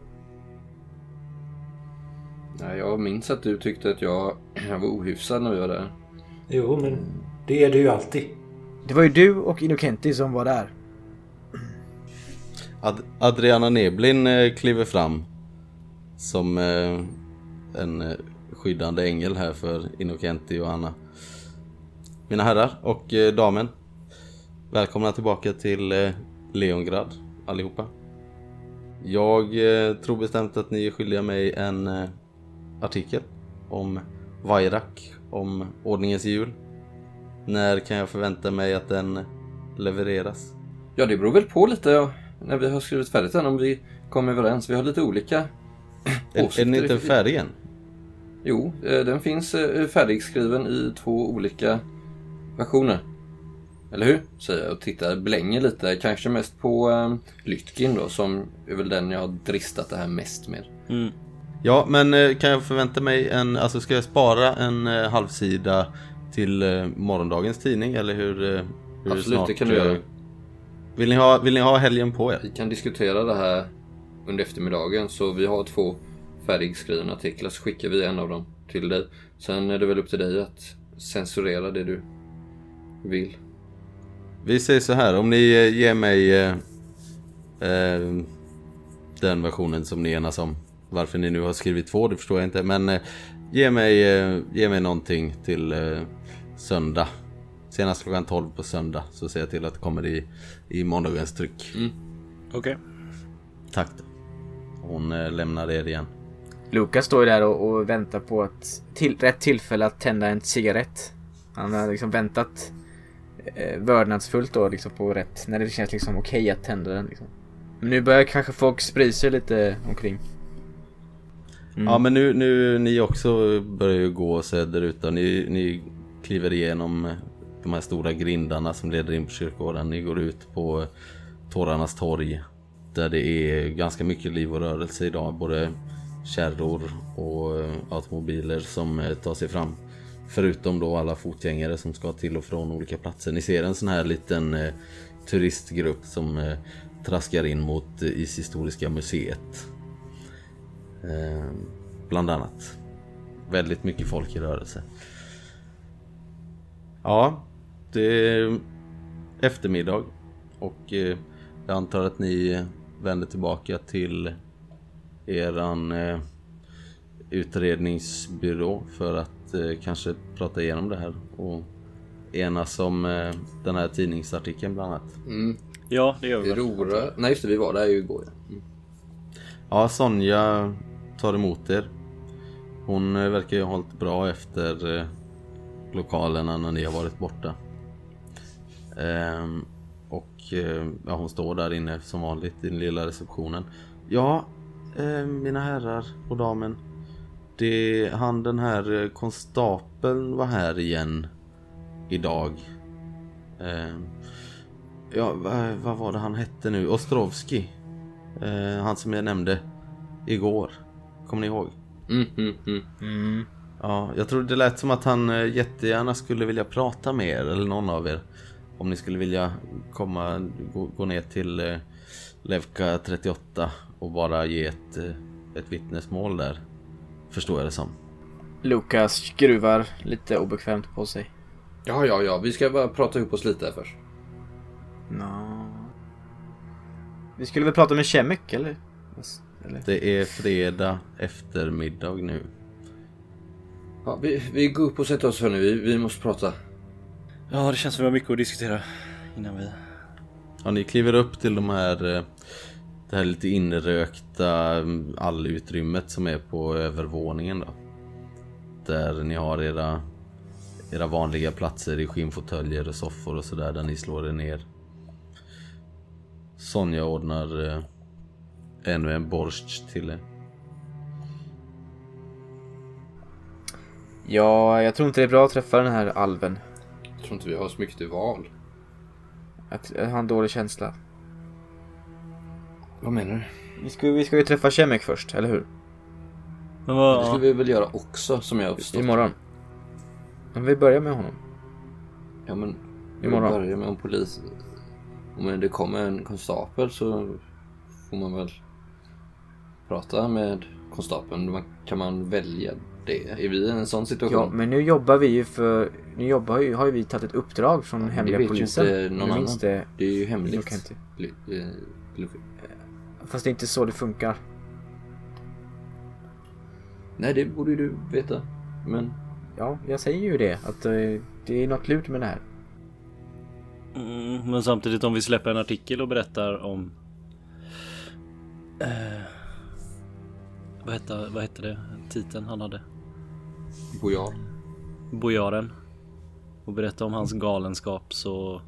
Ja, jag minns att du tyckte att jag, var ohyfsad när vi var där. Jo, men det är du ju alltid. Det var ju du och Innocenti som var där. Ad- Adriana Neblin eh, kliver fram som eh, en eh, skyddande ängel här för Innocenti och Anna. Mina herrar och damen. Välkomna tillbaka till Leongrad allihopa. Jag tror bestämt att ni är skyldiga mig en artikel om Vairak, om ordningens jul. När kan jag förvänta mig att den levereras? Ja, det beror väl på lite ja, när vi har skrivit färdigt den om vi kommer överens. Vi har lite olika Är, är åsikter. den inte färdig än? Jo, eh, den finns eh, färdigskriven i två olika versioner. Eller hur? Säger jag och tittar, blänger lite. Kanske mest på um, Lytkin då, som är väl den jag har dristat det här mest med. Ja, men eh, kan jag förvänta mig en, alltså ska jag spara en eh, halvsida till eh, morgondagens tidning eller hur? hur Absolut, det kan du göra. Vill ni, ha, vill ni ha helgen på er? Vi kan diskutera det här under eftermiddagen. Så vi har två färdigskrivna artiklar så skickar vi en av dem till dig. Sen är det väl upp till dig att censurera det du vill. Vi säger så här, om ni ger mig eh, den versionen som ni enas om Varför ni nu har skrivit två, det förstår jag inte. Men eh, ge, mig, eh, ge mig någonting till eh, söndag. Senast klockan 12 på söndag så ser jag till att det kommer i, i måndagens tryck. Okej. Tack. Hon eh, lämnar er igen. Lukas står ju där och, och väntar på ett till, rätt tillfälle att tända en cigarett. Han har liksom väntat eh, vördnadsfullt då liksom på rätt, när det känns liksom okej att tända den liksom. Men nu börjar kanske folk sprida sig lite omkring. Mm. Ja men nu, nu ni också börjar ju gå söderut och ni, ni kliver igenom de här stora grindarna som leder in på kyrkogården. Ni går ut på Tårarnas torg där det är ganska mycket liv och rörelse idag. Både kärror och eh, automobiler som eh, tar sig fram. Förutom då alla fotgängare som ska till och från olika platser. Ni ser en sån här liten eh, turistgrupp som eh, traskar in mot eh, Ishistoriska museet. Eh, bland annat. Väldigt mycket folk i rörelse. Ja, det är eftermiddag och eh, jag antar att ni vänder tillbaka till eran eh, utredningsbyrå för att eh, kanske prata igenom det här och enas om den här tidningsartikeln bland annat. Mm. Ja, det gör vi. Rora... Nej just det, vi var där ju igår. ja. Mm. Ja, Sonja tar emot er. Hon eh, verkar ju ha hållit bra efter eh, lokalerna när ni har varit borta. Ehm, och eh, ja, hon står där inne som vanligt i den lilla receptionen. Ja, eh, mina herrar och damen. Det, han den här konstapeln var här igen idag. Ehm, ja, vad, vad var det han hette nu? Ostrovski. Eh, han som jag nämnde igår. Kommer ni ihåg? Mm, mm, mm. Mm. Ja, jag tror det lät som att han eh, jättegärna skulle vilja prata med er, eller någon av er. Om ni skulle vilja komma, gå, gå ner till eh, Levka 38 och bara ge ett, eh, ett vittnesmål där. Förstår jag det som. Lukas skruvar lite obekvämt på sig. Ja, ja, ja. Vi ska bara prata ihop oss lite först. Nå. Vi skulle väl prata med Shemek eller? Eller? Det är fredag eftermiddag nu. Ja, vi, vi går upp och sätter oss för nu. Vi, vi måste prata. Ja, det känns som vi har mycket att diskutera innan vi... Ja, ni kliver upp till de här, eh, det här lite inrökta mm, allutrymmet som är på övervåningen då. Där ni har era, era vanliga platser i skinnfåtöljer och soffor och sådär där ni slår er ner. Sonja ordnar eh, ännu en borst till er. Ja, jag tror inte det är bra att träffa den här alven. Jag tror inte vi har så mycket till val. Att jag har en dålig känsla. Vad menar du? Vi ska, vi ska ju träffa Shemek först, eller hur? Men Det vad... skulle vi väl göra också som jag har förstått. Imorgon. Men vi börjar med honom. Ja men vi Imorgon. börjar med en polis. Om det kommer en konstapel så får man väl prata med konstapeln. Kan man välja det? Är vi i en sån situation? Ja, men nu jobbar vi ju för... Nu jobbar ju, har ju vi tagit ett uppdrag från hemliga vet ju polisen. inte någon minns annan. Det, Det är ju hemligt. Inte. Fast det är inte så det funkar. Nej, det borde ju du veta. Men Ja, jag säger ju det. Att eh, det är något lurt med det här. Mm, men samtidigt om vi släpper en artikel och berättar om... Eh, vad, hette, vad hette det? Titeln han hade? Bojar. Bojaren. Och berätta om hans galenskap så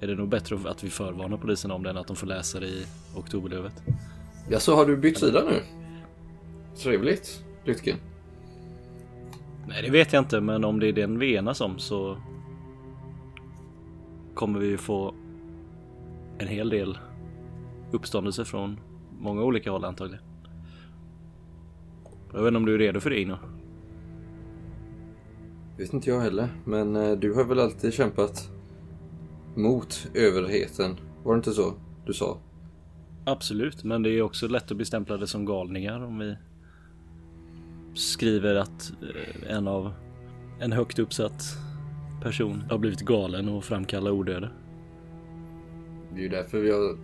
är det nog bättre att vi förvarnar polisen om det än att de får läsa det i Oktoberlövet. Ja, så har du bytt sida nu? Trevligt, Lytken. Nej, det vet jag inte, men om det är den vi enas om så kommer vi få en hel del uppståndelse från många olika håll antagligen. Jag vet inte om du är redo för det Ino? Vet inte jag heller, men eh, du har väl alltid kämpat mot överheten? Var det inte så du sa? Absolut, men det är också lätt att bli stämplade som galningar om vi skriver att eh, en av en högt uppsatt person har blivit galen och framkallar odöde. Det är ju därför vi har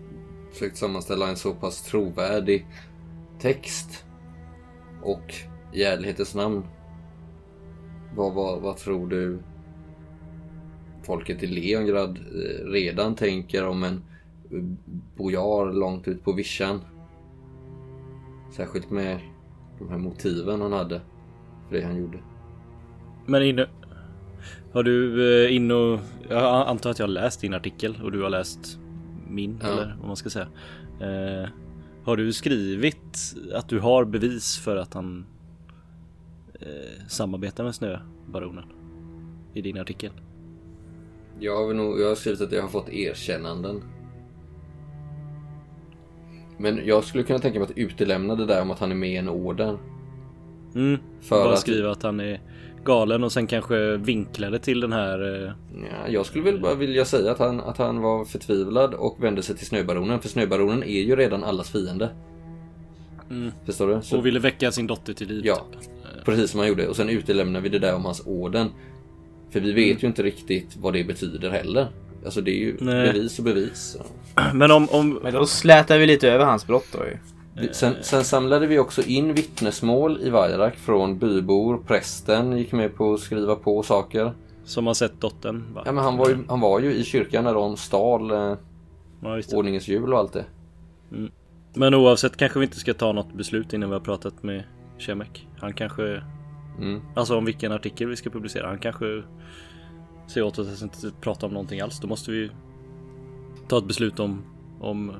försökt sammanställa en så pass trovärdig text Och i ärlighetens namn. Vad, vad, vad tror du folket i Leongrad eh, redan tänker om en bojar långt ut på vischan? Särskilt med de här motiven han hade för det han gjorde. Men inne... Har du eh, in och... Jag antar att jag har läst din artikel och du har läst min Ja. eller vad man ska säga. Eh, har du skrivit att du har bevis för att han eh, samarbetar med Snöbaronen? I din artikel? Jag har, nog, jag har skrivit att jag har fått erkännanden. Men jag skulle kunna tänka mig att utelämna det där om att han är med i en order. Mm. För Bara att- skriva att han är galen och sen kanske vinkla det till den här... Eh, Ja, jag skulle väl bara vilja säga att han, att han var förtvivlad och vände sig till Snöbaronen. För Snöbaronen är ju redan allas fiende. mm, Förstår du? Så, och ville väcka sin dotter till liv. Ja, typ. precis som han gjorde. Och sen utelämnar vi det där om hans orden. För vi vet ju inte riktigt vad det betyder heller. Alltså det är ju Nej. bevis och bevis. Men om... om Men då slätar vi lite över hans brott då ju. Sen, sen samlade vi också in vittnesmål i Vairak från bybor. Prästen gick med på att skriva på saker. som har sett dottern. Va? Ja, men han, var ju, han var ju i kyrkan när de stal eh, Ja, ordningens jul och allt det. Men oavsett kanske vi inte ska ta något beslut innan vi har pratat med Shemek. Han kanske... Mm. Alltså om vilken artikel vi ska publicera. Han kanske säger åt oss att inte prata om någonting alls. Då måste vi ta ett beslut om om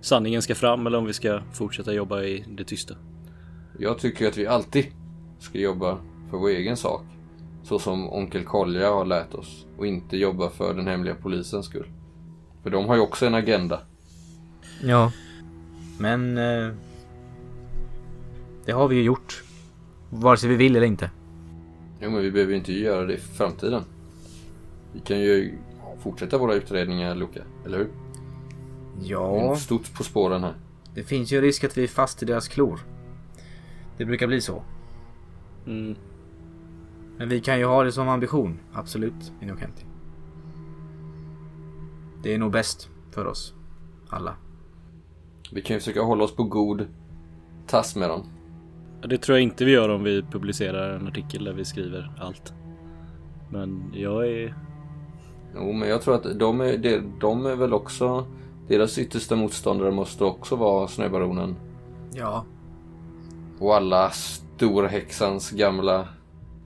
sanningen ska fram eller om vi ska fortsätta jobba i det tysta. Jag tycker att vi alltid ska jobba för vår egen sak. Så som onkel Kolja har lärt oss. Och inte jobba för den hemliga polisens skull. För de har ju också en agenda. Ja. Men... Eh, det har vi ju gjort. Vare sig vi vill eller inte. Jo men vi behöver ju inte göra det i framtiden. Vi kan ju fortsätta våra utredningar Luca, eller hur? Ja. är stort på spåren här. Det finns ju en risk att vi är fast i deras klor. Det brukar bli så. Mm. Men vi kan ju ha det som ambition. Absolut, Innocenti. Det är nog bäst för oss. Alla. Vi kan ju försöka hålla oss på god tass med dem. Det tror jag inte vi gör om vi publicerar en artikel där vi skriver allt. Men jag är... Jo men jag tror att de är, de är väl också... Deras yttersta motståndare måste också vara Snöbaronen. Ja. Och alla storhäxans gamla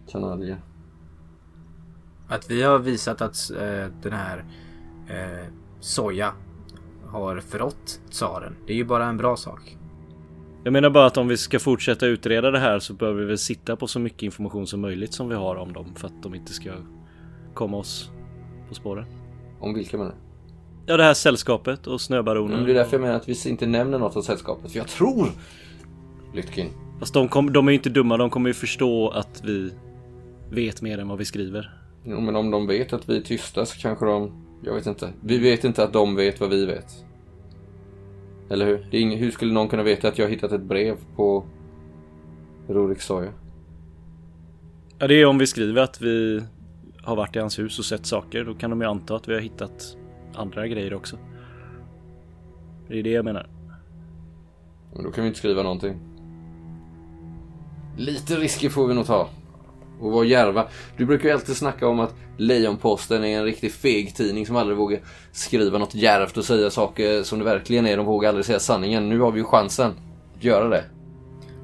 kanaljer. Att vi har visat att eh, den här eh, Soja har förrått tsaren. Det är ju bara en bra sak. Jag menar bara att om vi ska fortsätta utreda det här så behöver vi väl sitta på så mycket information som möjligt som vi har om dem för att de inte ska komma oss på spåren. Om vilka menar du? Ja, det här sällskapet och Snöbaronen. Mm, det är därför jag menar att vi inte nämner något om sällskapet. För jag tror, Lytkin, Fast de, kom, de är ju inte dumma, de kommer ju förstå att vi vet mer än vad vi skriver. Jo, men om de vet att vi är tysta så kanske de... Jag vet inte. Vi vet inte att de vet vad vi vet. Eller hur? Det är ing... Hur skulle någon kunna veta att jag har hittat ett brev på Rurik Soja? Ja, det är om vi skriver att vi har varit i hans hus och sett saker. Då kan de ju anta att vi har hittat andra grejer också. Det är det jag menar. Men då kan vi inte skriva någonting. Lite risker får vi nog ta. Och vara djärva. Du brukar ju alltid snacka om att Lejonposten är en riktigt feg tidning som aldrig vågar skriva något djärvt och säga saker som det verkligen är. De vågar aldrig säga sanningen. Nu har vi ju chansen att göra det.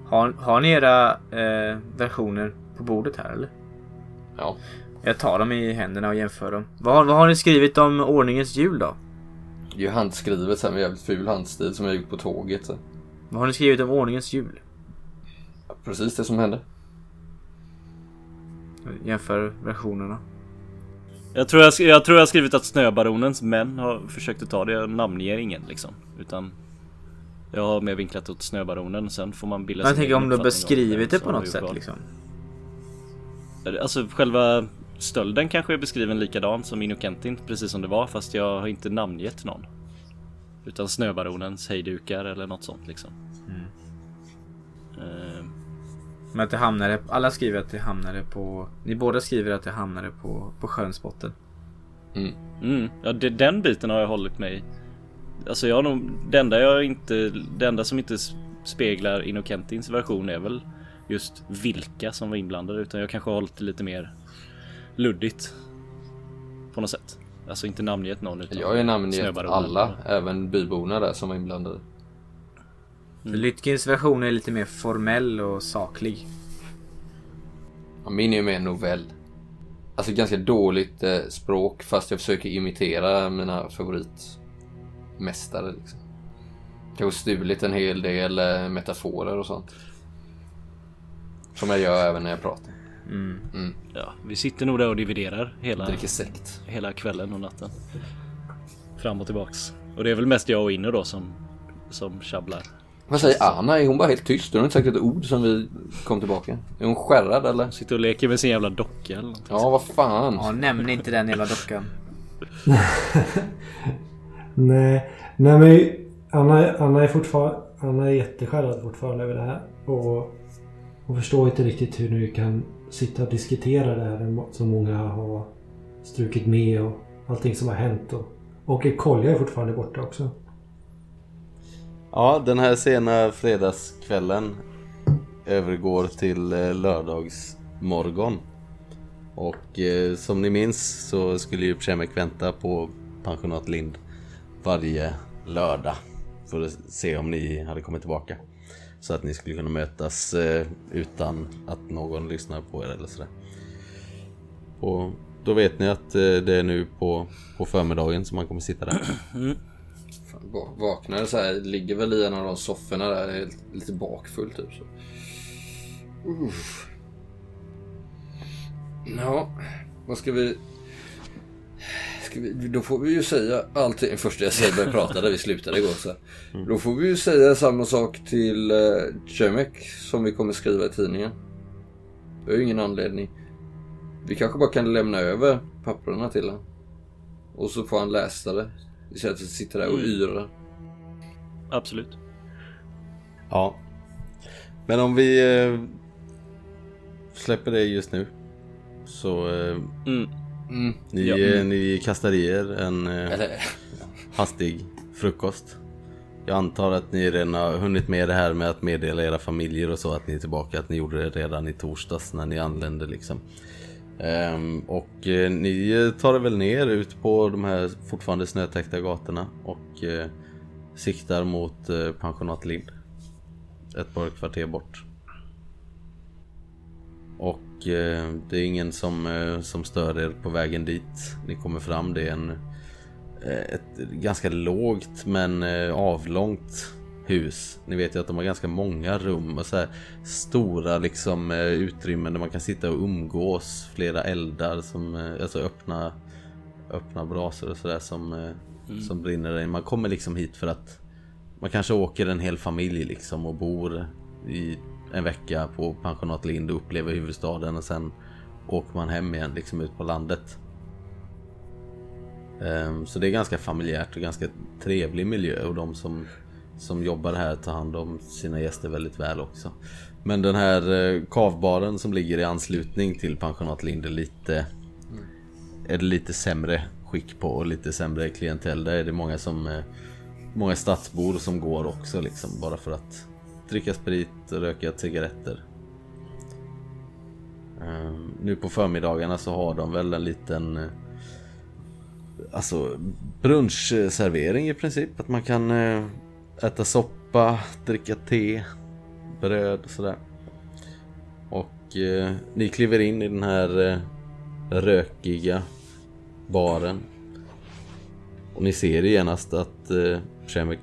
Har, har ni era eh, versioner på bordet här eller? Ja. Jag tar dem i händerna och jämför dem. Vad, har- vad har ni skrivit om ordningens jul då? Det är ju handskrivet sen med jävligt ful handstil som jag gjort på tåget. Så. Vad har ni skrivit om ordningens jul? Precis det som hände. Jämför versionerna. Jag tror jag, jag tror jag har skrivit att Snöbaronens män har försökt att ta det. Jag namnger ingen liksom. Utan jag har mer vinklat åt Snöbaronen. Sen får man bilda Jag sin tänker om du beskrivit det på något sätt liksom. Alltså själva stölden kanske är beskriven likadan som Innokentin. Precis som det var. Fast jag har inte namngett någon. Utan Snöbaronens hejdukar eller något sånt liksom. Mm. Eh, Men att det hamnade, alla skriver att det hamnade på, ni båda skriver att det hamnade på, på sjönsbotten. Mm, ja, det, den biten har jag hållit mig. Alltså jag har nog, det enda jag inte, det enda som inte speglar Innokentins version är väl just vilka som var inblandade utan jag kanske har hållit det lite mer luddigt. På något sätt. Alltså inte namngett någon utan Jag har ju namngett alla, även byborna där som var inblandade. Lytkins version är lite mer formell och saklig. Ja, min är ju mer en novell. Alltså ganska dåligt eh, språk fast jag försöker imitera mina favoritmästare. Liksom. Kanske stulit en hel del eh, metaforer och sånt. Som jag gör även när jag pratar. Mm. Ja, vi sitter nog där och dividerar hela, hela kvällen och natten. Fram och tillbaks. Och det är väl mest jag och Inno då som, som tjabblar. Vad säger Anna? Är hon bara helt tyst? Hon har inte sagt ett ord sen vi kom tillbaka. Är hon skärrad eller? Sitter och leker med sin jävla docka eller. Ja, vad fan. Ja, nämn inte den jävla dockan. Nej, nej men Anna, Anna är fortfarande Anna är jätteskärrad fortfarande över det här. Och hon förstår inte riktigt hur ni kan sitta och diskutera det här som många har strukit med och allting som har hänt. Och, och Kolja är fortfarande borta också. Ja, den här sena fredagskvällen övergår till eh, lördagsmorgon. Och eh, som ni minns så skulle ju Przemek vänta på pensionat Lind varje lördag för att se om ni hade kommit tillbaka. Så att ni skulle kunna mötas eh, utan att någon lyssnar på er eller sådär. Och då vet ni att eh, det är nu på, på förmiddagen som man kommer sitta där. Mm. Fan, va- vaknade så här, ligger väl i en av de sofforna där, är lite bakfull typ. Så. Ja, vad ska vi... Vi... Då får vi ju säga allting. Först jag säger började prata där vi slutade igår. Så. Då får vi ju säga samma sak till uh, Cemek som vi kommer skriva i tidningen. Det är ju ingen anledning. Vi kanske bara kan lämna över papperna till honom. Och så får han läsa det. Istället för att sitta där och yra. Absolut. Ja. Men om vi eh, släpper det just nu. Så eh, Mm. Mm. ni, Ja. eh, ni kastar i er en eh, Eller, hastig frukost. Jag antar att ni redan har hunnit med det här med att meddela era familjer och så att ni är tillbaka. Att ni gjorde det redan i torsdags när ni anlände liksom. Ehm, och eh, ni tar er väl ner ut på de här fortfarande snötäckta gatorna och eh, siktar mot eh, pensionat Lind. Ett par kvarter bort. Och det är ingen som, eh, som stör er på vägen dit. Ni kommer fram, det är en, eh, ett ganska lågt men eh, avlångt hus. Ni vet ju att de har ganska många rum och så stora liksom eh, utrymmen där man kan sitta och umgås. Flera eldar som, eh, alltså öppna, öppna brasor och sådär som, eh, som brinner. Man kommer liksom hit för att man kanske åker en hel familj liksom och bor i en vecka på pensionat Lind och upplever huvudstaden och sen åker man hem igen liksom ut på landet. Ehm, Så det är ganska familjärt och ganska trevlig miljö och de som, som jobbar här tar hand om sina gäster väldigt väl också. Men den här eh, kavbaren som ligger i anslutning till pensionat Lind är lite, är det lite sämre skick på och lite sämre klientell. Där är det många som eh, Många stadsbor som går också liksom bara för att dricka sprit och röka cigaretter. Ehm, nu på förmiddagarna så har de väl en liten eh, Alltså brunchservering i princip. Att man kan eh, äta soppa, dricka te, bröd och sådär. Och eh, ni kliver in i den här eh, rökiga baren. Och ni ser genast att eh, Przemek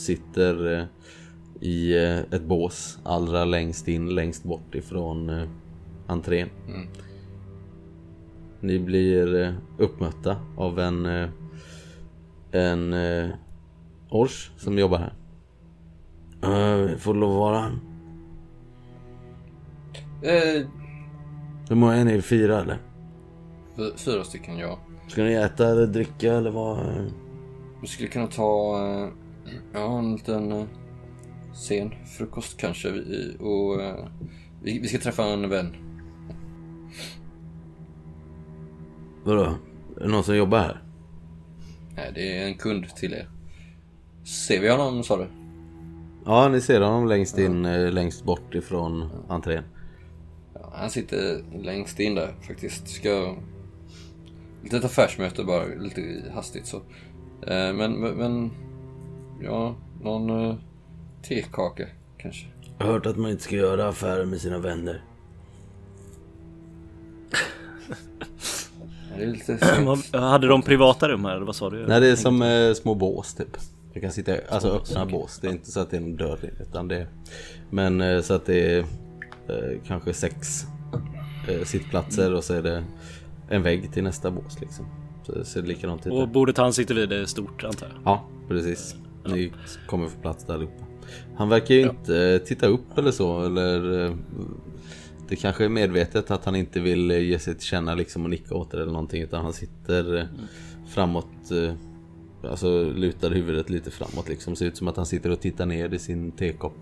sitter eh, i eh, ett bås allra längst in, längst bort ifrån eh, entrén. Mm. Ni blir uppmötta av en en Ors som jobbar här. Uh, får lov att vara? eh, Hur många är ni? Fyra eller? fy- fyra stycken ja. Ska ni äta eller dricka eller vad? Vi skulle kunna ta ja, en liten eh, sen frukost kanske. Vi, och, eh, vi, vi ska träffa en vän. Vadå? Är det någon som jobbar här? Nej, det är en kund till er. Ser vi honom sa du? Ja, ni ser honom längst in, eh, längst bort ifrån entrén. Ja, han sitter längst in där faktiskt. Ska... Lite affärsmöte bara, lite hastigt så. Men, men ja, någon uh, tekaka kanske. Jag har hört att man inte ska göra affärer med sina vänner. Det är lite synd. Hade de privata rum här eller vad sa du? Nej, det är som eh, små bås typ. Du kan sitta, alltså öppna bås. Det är inte så att det är en dörr utan det är... Men eh, så att det är eh, kanske sex eh, sittplatser och så är det en vägg till nästa bås liksom. Så det ser likadant ut. Och bordet han sitter vid är stort antar jag? Ja, precis. Ni kommer få plats där allihopa. Han verkar ju inte eh, titta upp eller så eller eh, det kanske är medvetet att han inte vill eh, ge sig till känna liksom och nicka åt er eller någonting utan han sitter eh, framåt Alltså lutar huvudet lite framåt liksom. Ser ut som att han sitter och tittar ner i sin tekopp.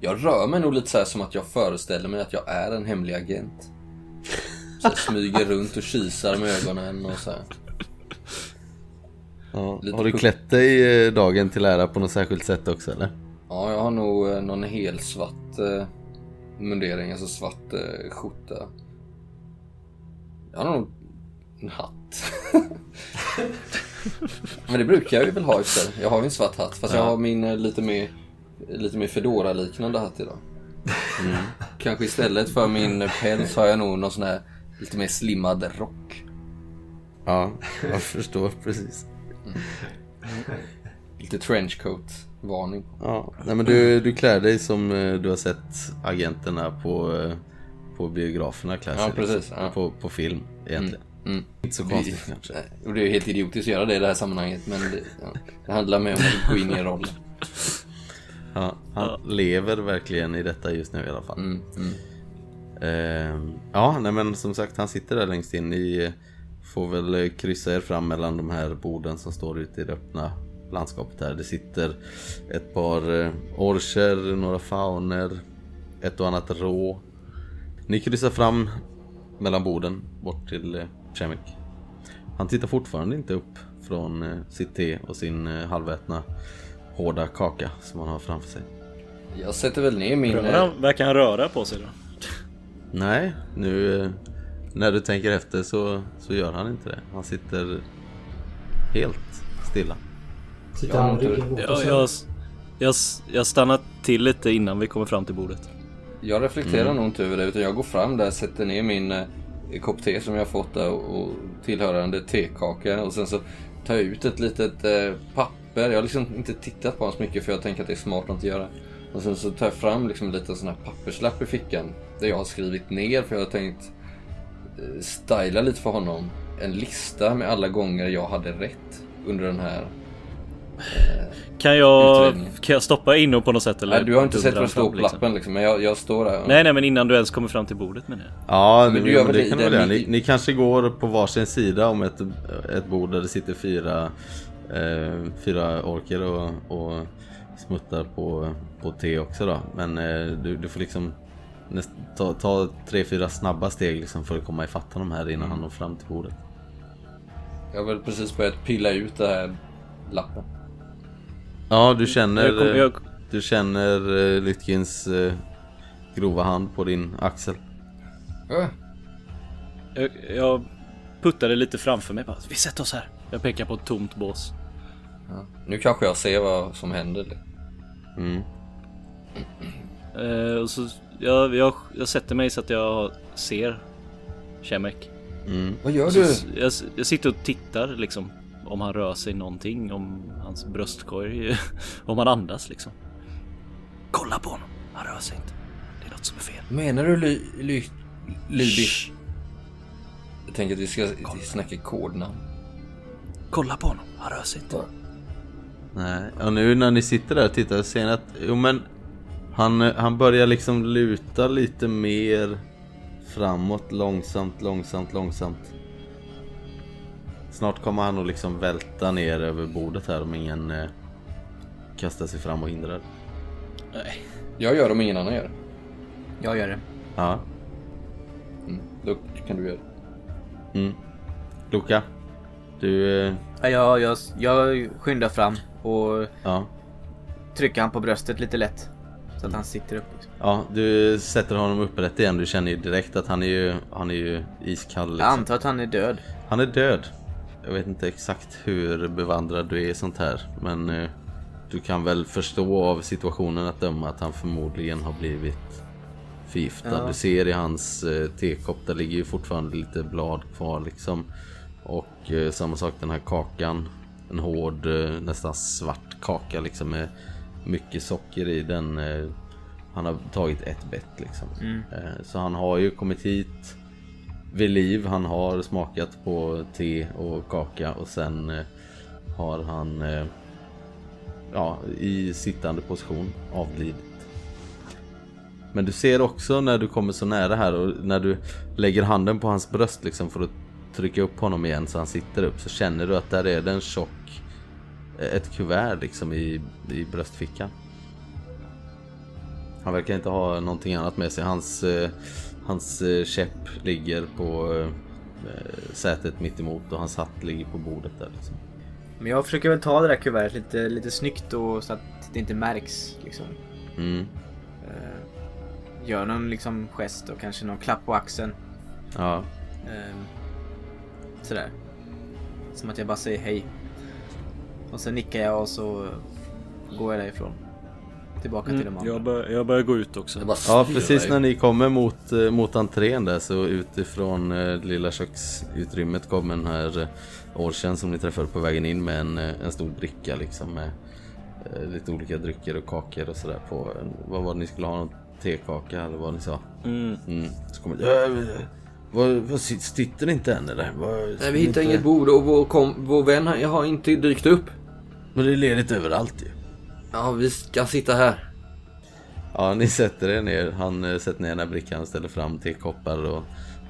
Jag rör mig nog lite så här som att jag föreställer mig att jag är en hemlig agent. Så jag smyger runt och kisar med ögonen och så här. Ja. Har du klätt dig eh, dagen till ära på något särskilt sätt också eller? Ja, jag har nog eh, någon hel svart eh, mundering, alltså svart eh, skjorta. Jag har nog en hatt. Men det brukar jag ju väl ha sig. Jag har ju en svart hatt, fast jag har min eh, lite mer, lite mer Fedora-liknande hatt idag. Mm. Kanske istället för min päls har jag nog någon sån här lite mer slimmad rock. Ja, jag förstår precis. Lite trenchcoat-varning. Ja, nej men du, du klär dig som eh, du har sett agenterna på, eh, på biograferna klä sig. Ja, precis, liksom. ja. På, på film egentligen. Mm. Inte så konstigt kanske. Och det är ju helt idiotiskt att göra det i det här sammanhanget men det, ja, det handlar mer om att gå in i rollen. Ja, han lever verkligen i detta just nu i alla fall. Mm, mm. Ehm, ja, nej men som sagt han sitter där längst in. Eh, får väl eh, kryssa er fram mellan de här borden som står ute i det öppna landskapet här. Det sitter ett par eh, orcher, några fauner, ett och annat rå. Ni kryssar fram mellan borden bort till eh, Shemek. Han tittar fortfarande inte upp från sitt te och sin halvätna hårda kaka som han har framför sig. Jag sätter väl ner min... Rör han, verkar han röra på sig då? Nej, nu när du tänker efter så, så gör han inte det. Han sitter helt stilla. Sitter han ryggen Jag, jag, jag, jag stannar till lite innan vi kommer fram till bordet. Jag reflekterar Mm. nog inte över det utan jag går fram där, sätter ner min eh, kopp te som jag fått där och, och tillhörande tekaka och sen så tar jag ut ett litet eh, papper. Jag har liksom inte tittat på honom så mycket för jag tänker att det är smart att göra. Och sen så tar jag fram liksom en liten sån här papperslapp i fickan där jag har skrivit ner för jag har tänkt styla lite för honom. En lista med alla gånger jag hade rätt under den här Kan jag, kan jag stoppa in på något sätt eller? Nej, du har inte sett vad det står på lappen liksom, men jag, jag står där. Nej, nej, men innan du ens kommer fram till bordet menar jag. Ja, Men det, du gör men det det kan du väl. Ni, ni kanske går på varsin sida om ett, ett bord där det sitter fyra, eh, fyra orker och, och smuttar på, på te också då. Men eh, du, du får liksom ta, ta tre, fyra snabba steg liksom för att komma ifatt honom här innan han når fram till bordet. Jag har väl precis börjat pilla ut det här lappen. Ja, du känner, Jag kommer- jag- du känner eh, Lytkins eh, grova hand på din axel. Ja, Jag, jag puttade lite framför mig bara. Vi sätter oss här. Jag pekar på ett tomt bås. Ja. Nu kanske jag ser vad som händer. Mm. Eh, och så, jag, jag, jag sätter mig så att jag ser Shemek. Mm. Vad gör Så, du? jag, jag sitter och tittar liksom. Om han rör sig någonting. Om hans bröstkorg. om han andas liksom. Kolla på honom. Han rör sig inte. Det är något som är fel. Menar du ly, ly, Lybish? Jag tänker att vi ska snacka kodnamn. Kolla på honom. Han rör sig inte. Nej, och nu när ni sitter där och tittar så ser ni att, jo men han, han börjar liksom luta lite mer framåt långsamt, långsamt, långsamt. Snart kommer han att liksom välta ner över bordet här om ingen eh, kastar sig fram och hindrar. Nej. Jag gör det om ingen annan gör det. Jag gör det. Ja. Mm. Då kan du göra det. Mm. Luca, du, eh, Ja, jag, jag, jag skyndar fram och ja. trycka han på bröstet lite lätt. Så att han sitter upp. Liksom. Ja, du sätter honom upprätt igen. Du känner ju direkt att han är ju, han är ju iskall. Jag Liksom. antar att han är död. Han är död. Jag vet inte exakt hur bevandrad du är i sånt här. Men eh, du kan väl förstå av situationen att döma att han förmodligen har blivit förgiftad. Ja. Du ser i hans eh, tekopp, där ligger ju fortfarande lite blad kvar liksom. Och eh, samma sak den här kakan. En hård, eh, nästan svart kaka liksom med mycket socker i den. Eh, han har tagit ett bett liksom. Eh, så han har ju kommit hit vid liv. Han har smakat på te och kaka och sen eh, har han ja, i sittande position avlidit. Men du ser också när du kommer så nära här och när du lägger handen på hans bröst liksom för att trycka upp honom igen så han sitter upp så känner du att där är det en tjock ett kuvert liksom i, i bröstfickan. Han verkar inte ha någonting annat med sig. Hans, eh, hans eh, käpp ligger på eh, sätet mitt emot och hans hatt ligger på bordet där liksom. Men jag försöker väl ta det där kuvertet lite, lite snyggt och så att det inte märks. Liksom. Mm. Eh, gör någon liksom gest och kanske någon klapp på axeln. Ja. Eh, sådär. Som att jag bara säger hej. Och sen nickar jag och så går jag därifrån. Tillbaka till de Mm, andra. jag, bör, jag börjar gå ut också. Ja, precis när ni kommer mot, eh, mot entrén där så utifrån eh, lilla köksutrymmet kommer den här eh, Orchen som ni träffade på vägen in med en, eh, en stor bricka liksom med eh, lite olika drycker och kakor och sådär på. En, vad var det ni skulle ha? Någon tekaka eller vad ni sa? Mm. Mm. Så kommer det, äh, vad, vad sit- sitter ni inte än eller? Vad, Nej, vi hittar inget bord och vår, kom, vår vän har- har inte dykt upp. Men det är ledigt överallt ju. Ja, vi ska sitta här. Ja, ni sätter er ner. Han eh, sätter ner den här brickan och ställer fram tekoppar och,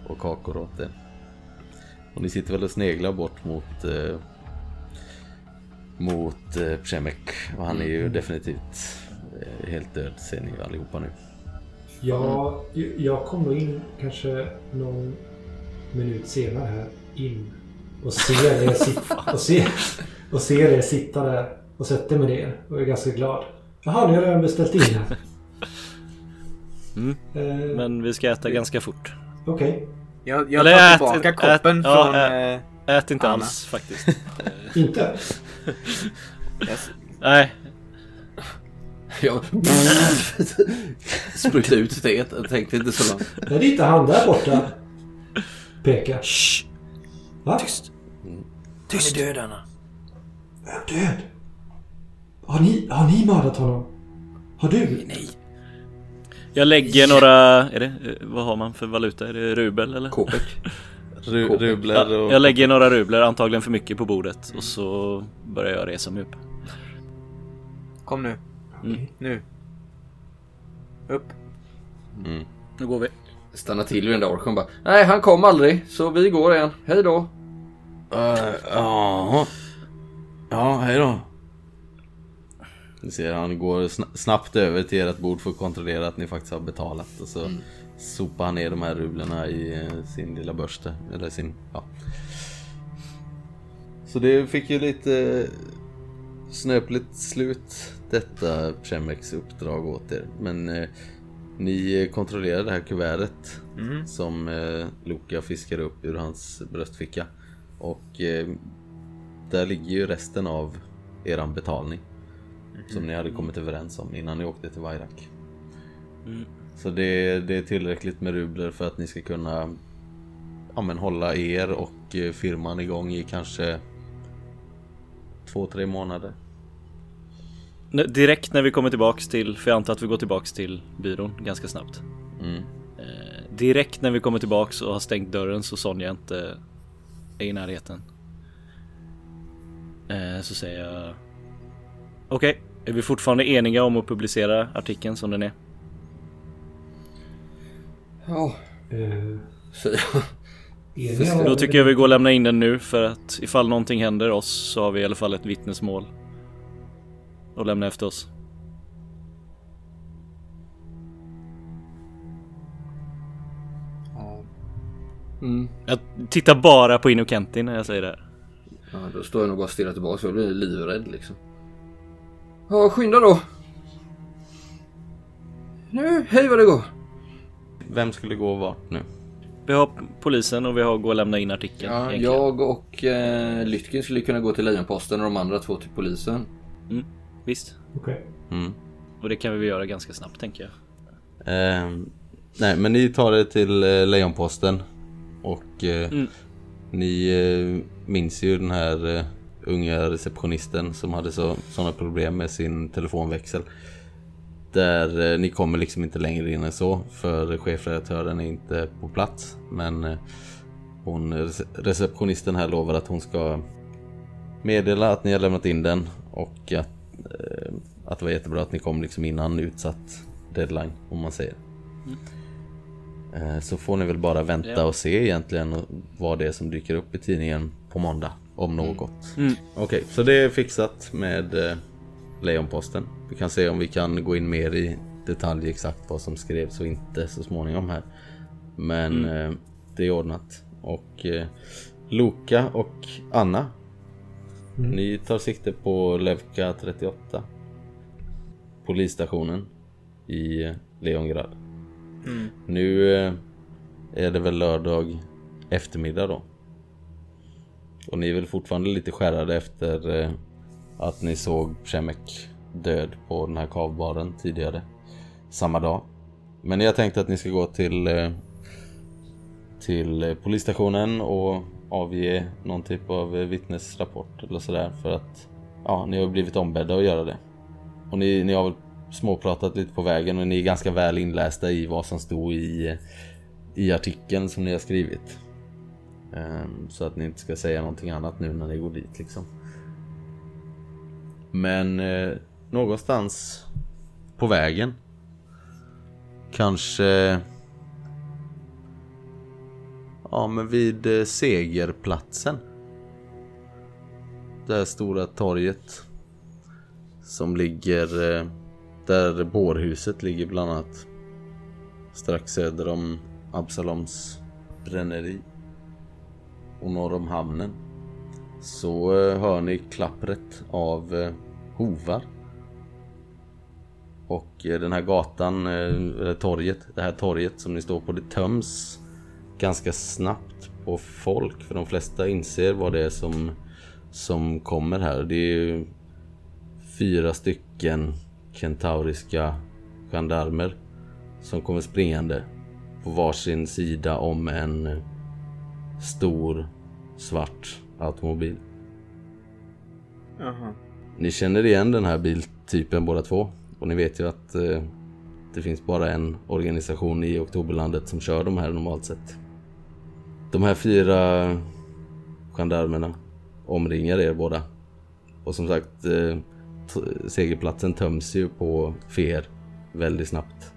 och kakor åt er. Och ni sitter väl och sneglar bort mot eh, mot eh, Przemek. Och han är ju definitivt eh, helt död ser ni allihopa nu. Ja, jag kommer in kanske någon minut senare här in och ser er sitta, och ser, och ser er sitta där och sätter mig ner och är ganska glad. Jaha, ni har redan beställt in här. Mm. Eh, Men vi ska äta ganska fort. Okej, Jag, jag Eller tar ät- tillbaka ät- koppen ja, från... ä- eh, Ät inte Anna. alls faktiskt. inte? jag, Nej, Jag sprutade ut det. Jag tänkte inte så långt. Nej, det är inte han där borta. Pekar. Shh. Va? tyst. Tyst! Han är död Anna. Är död? Har ni, har ni mördat honom? Har du? Nej. Jag lägger några, är det, eh, vad har man för valuta? Är det rubel eller? Kopek. Ru, rubler och... Jag lägger några rubler, antagligen för mycket på bordet och så börjar jag resa mig upp. Kom nu. Mm. Nu. Upp. Mm. Nu går vi. Stanna till vid den där orken bara. Nej, han kom aldrig. Så vi går igen. Hej då. Eh, Ja. Ja, hej då. Ni ser han går sna- snabbt över till ert bord för att kontrollera att ni faktiskt har betalat och så sopar han ner de här rublerna i eh, sin lilla börste. Eller sin, ja. Så det fick ju lite snöpligt slut detta Premeks uppdrag åt er. Men eh, ni eh, kontrollerar det här kuvertet Mm. som eh, Luca fiskar upp ur hans bröstficka. Och eh, där ligger ju resten av eran betalning. Som ni hade kommit överens om innan ni åkte till Vairak. Mm. Så det, det är tillräckligt med rubler för att ni ska kunna ja, men hålla er och eh, firman igång i kanske två, tre månader. Direkt när vi kommer tillbaks till, för jag antar att vi går tillbaks till byrån ganska snabbt. Mm. Eh, direkt när vi kommer tillbaks och har stängt dörren så Sonja inte är i närheten. Eh, så säger jag Okej, är vi fortfarande eniga om att publicera artikeln som den är? Ja, Eh, säger jag. eniga Då tycker jag vi går och lämnar in den nu för att ifall någonting händer oss så har vi i alla fall ett vittnesmål. Och lämna efter oss. Mm. Jag tittar bara på Inokenti när jag säger det här. Ja, då står jag nog bara och stirrar tillbaka. Jag blir livrädd liksom. Ja, skynda då. nu, hej vad det går. Vem skulle gå vart nu? Vi har polisen och vi har gå och lämna in artikeln. Ja, egentligen. jag och eh, Lytkin skulle kunna gå till Lejonposten och de andra två till polisen. Visst. Okej. Mm. Och det kan vi väl göra ganska snabbt tänker jag. Ehm, nej, men ni tar det till eh, Lejonposten. Och eh, Mm ni eh, minns ju den här eh, unga receptionisten som hade så, sådana problem med sin telefonväxel. Där eh, ni kommer liksom inte längre in än så för chefredaktören är inte på plats. Men eh, hon, receptionisten här lovar att hon ska meddela att ni har lämnat in den och att, eh, att det var jättebra att ni kom liksom innan utsatt deadline om man säger. Mm. Så får ni väl bara vänta Ja. och se egentligen vad det är som dyker upp i tidningen på måndag. Om något. Mm. Okej, så det är fixat med eh, Lejonposten. Vi kan se om vi kan gå in mer i detalj exakt vad som skrevs och inte så småningom här. Men eh, det är ordnat. Och eh, Luka och Anna. Ni tar sikte på Levka 38. Polisstationen i eh, Mm. Nu eh, är det väl lördag eftermiddag då. Och ni är väl fortfarande lite skärrade efter eh, att ni såg Przemek död på den här kavbaren tidigare. Samma dag. Men jag tänkte att ni ska gå till eh, till polisstationen och avge någon typ av vittnesrapport eller sådär för att ja, ni har blivit ombedda att göra det. Och ni, ni har väl småpratat lite på vägen och ni är ganska väl inlästa i vad som stod i, i artikeln som ni har skrivit. Ehm, så att ni inte ska säga någonting annat nu när ni går dit liksom. Men eh, någonstans på vägen Kanske Ja men vid eh, segerplatsen Det här stora torget Som ligger eh, där bårhuset ligger bland annat Strax söder om Absaloms bränneri och norr om hamnen så eh, hör ni klappret av eh, hovar. Och eh, den här gatan, eller torget, det här torget som ni står på, det töms ganska snabbt på folk. För de flesta inser vad det är som, som kommer här. Det är ju fyra stycken kentauriska gendarmer som kommer springande på varsin sida om en stor svart automobil. Jaha. Ni känner igen den här biltypen båda två. Och ni vet ju att eh, det finns bara en organisation i Oktoberlandet som kör de här normalt sett. De här fyra gendarmerna omringar er båda. Och som sagt, eh, segerplatsen töms ju på fer väldigt snabbt.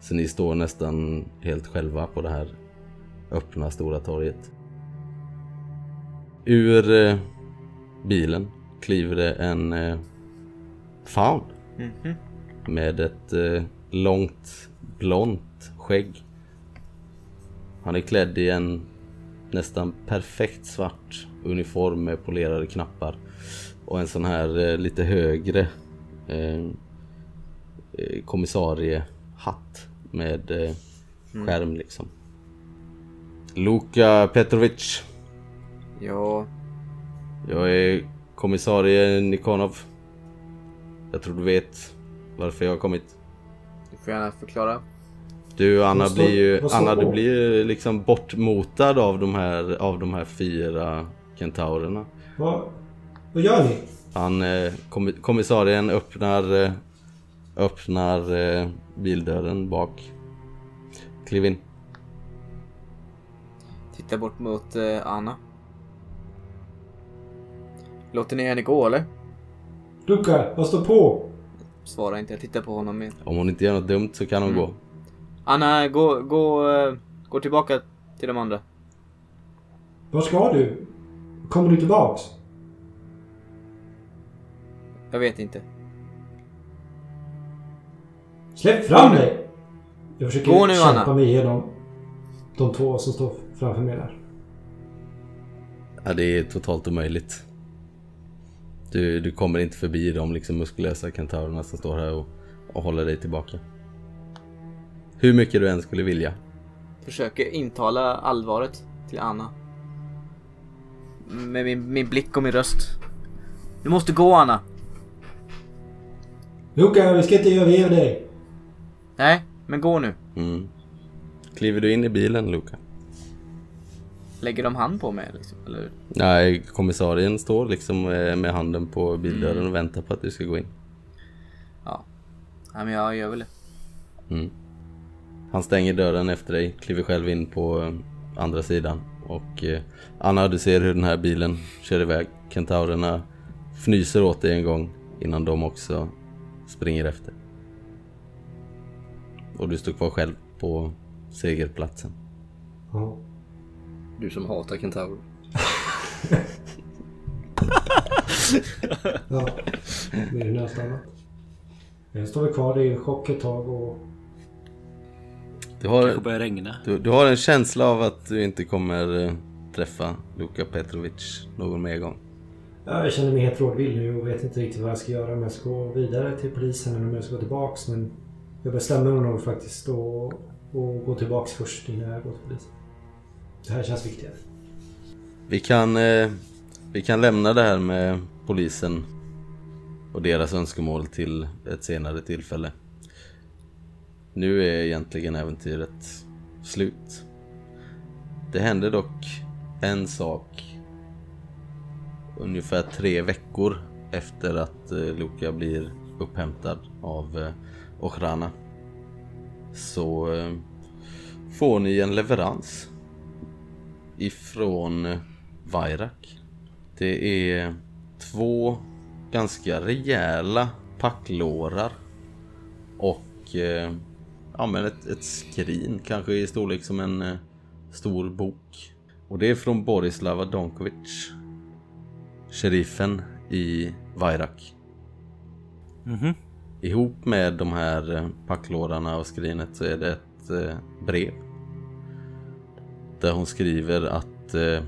Så ni står nästan helt själva på det här öppna stora torget. Ur eh, bilen kliver det en eh, faun. Med ett eh, långt blont skägg. Han är klädd i en nästan perfekt svart uniform med polerade knappar. Och en sån här eh, lite högre eh, eh, kommissarie-hatt med eh, skärm liksom. Luka Petrovic. Ja, Jag är kommissarie Nikonov. Jag tror du vet varför jag har kommit. du får gärna förklara. Du Anna står- blir ju Anna, du blir ju liksom bortmotad av de här, av de här fyra kentaurerna. Vad, vad gör ni? Han, eh, kommi- kommissarien öppnar, eh, öppnar eh, bildörren bak. Kliv in. Titta bort mot Anna. Låter ni henne gå eller? Luca, vad står på? Svara inte, jag tittar på honom med. Om hon inte gör något dumt så kan hon Mm. gå. Anna, gå, gå, gå tillbaka till de andra. Var ska du? Kommer du tillbaks? Jag vet inte. Släpp fram dig! Jag försöker Gå nu, kämpa Anna. mig igenom de två som står framför mig där. Ja, det är totalt omöjligt. Du, du kommer inte förbi de liksom muskulösa kentaurerna som står här och, och håller dig tillbaka. Hur mycket du än skulle vilja. Försöker intala allvaret till Anna. Med min, min blick och min röst. Du måste gå Anna. Luca, vi ska inte överge dig. Nej, men gå nu. Mm. Kliver du in i bilen Luca? Lägger de hand på mig liksom? Eller? Nej, kommissarien står liksom eh, med handen på bildörren och väntar på att du ska gå in. Ja. Nej men jag gör väl det. Mm. Han stänger dörren efter dig, kliver själv in på eh, andra sidan. Och eh, Anna, du ser hur den här bilen kör iväg. Kentaurerna fnyser åt dig en gång innan de också springer efter. Och du står kvar själv på segerplatsen. Ja. Du som hatar kentaurer. ja. Det är nästan annat. Jag står väl kvar i chock ett tag och... Du har, Kanske börjar regna. du, du har en känsla av att du inte kommer eh, träffa Luka Petrovic någon mer gång. Ja, jag känner mig helt rådvill nu och vet inte riktigt vad jag ska göra. Om jag ska gå vidare till polisen eller om jag ska gå tillbaks. Men jag bestämmer mig nog faktiskt då och gå tillbaks först innan jag går till polisen. Det här känns viktigare. Vi kan, eh, vi kan lämna det här med polisen och deras önskemål till ett senare tillfälle. Nu är egentligen äventyret slut. Det hände dock en sak ungefär tre veckor efter att eh, Luka blir upphämtad av eh, Ochrana. Så eh, får ni en leverans ifrån eh, Vairak. Det är två ganska rejäla packlårar och eh, ja, men ett, ett skrin, kanske i storlek som en eh, stor bok. Och det är från Borislava Donkovic, sheriffen i Vairak. Mhm. Ihop med de här eh, packlådarna och skrinet så är det ett eh, brev. Där hon skriver att eh,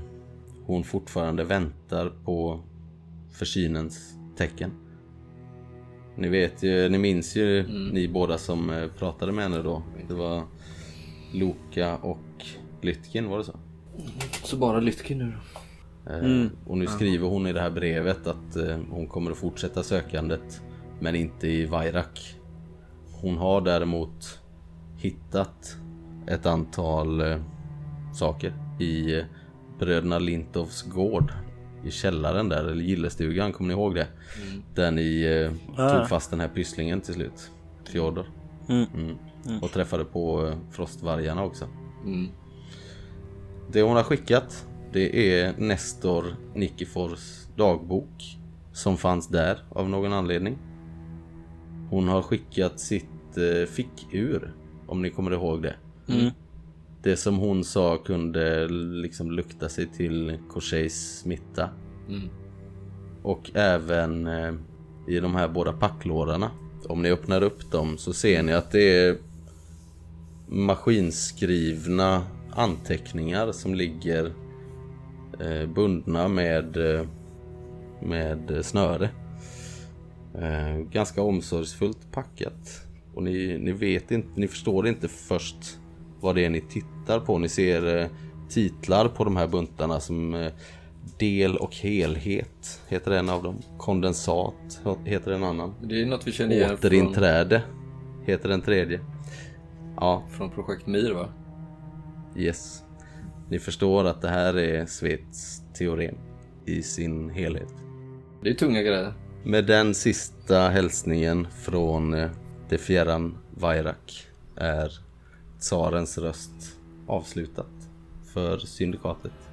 hon fortfarande väntar på försynens tecken. Ni vet ju, ni minns ju ni båda som pratade med henne då. Det var Loka och Lytkin, var det så? Så bara Lytkin nu då. Eh, Och nu skriver hon i det här brevet att eh, hon kommer att fortsätta sökandet men inte i Vairak. Hon har däremot hittat ett antal eh, saker i bröderna Lintovs gård. I källaren där, eller gillestugan, kommer ni ihåg det? Där ni eh, Ah. tog fast den här pysslingen till slut. Fjodor. Mm. Mm. Och träffade på eh, frostvargarna också. Mm. Det hon har skickat det är Nestor Nikifors dagbok som fanns där av någon anledning. Hon har skickat sitt eh, fickur om ni kommer ihåg det. Mm. Det som hon sa kunde liksom lukta sig till Corsays smitta. Mm. Och även eh, i de här båda packlådorna. Om ni öppnar upp dem så ser ni att det är maskinskrivna anteckningar som ligger bundna med, eh, med snöre. Eh, ganska omsorgsfullt packat. Och ni, ni vet inte, ni förstår inte först vad det är ni tittar på. Ni ser eh, titlar på de här buntarna som eh, Del och helhet heter en av dem. Kondensat heter en annan. Det är något vi känner igen från, Återinträde heter den tredje. Ja, från projekt Mir va? yes. Ni förstår att det här är Svets teorem i sin helhet. Det är tunga grejer. Med den sista hälsningen från eh, det fjärran Vairak är tsarens röst avslutat för syndikatet.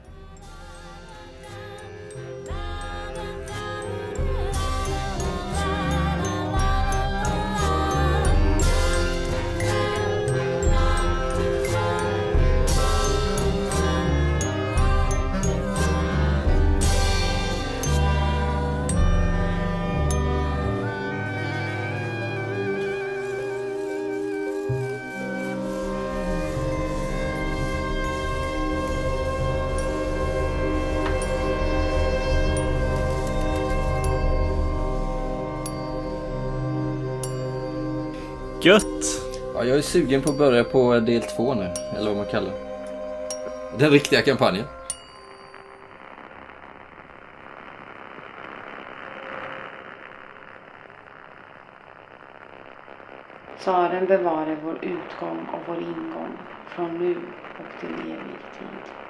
Gött! Ja, jag är sugen på att börja på del två nu, eller vad man kallar det. Den riktiga kampanjen. Tsaren bevare vår utgång och vår ingång från nu och till evig tid.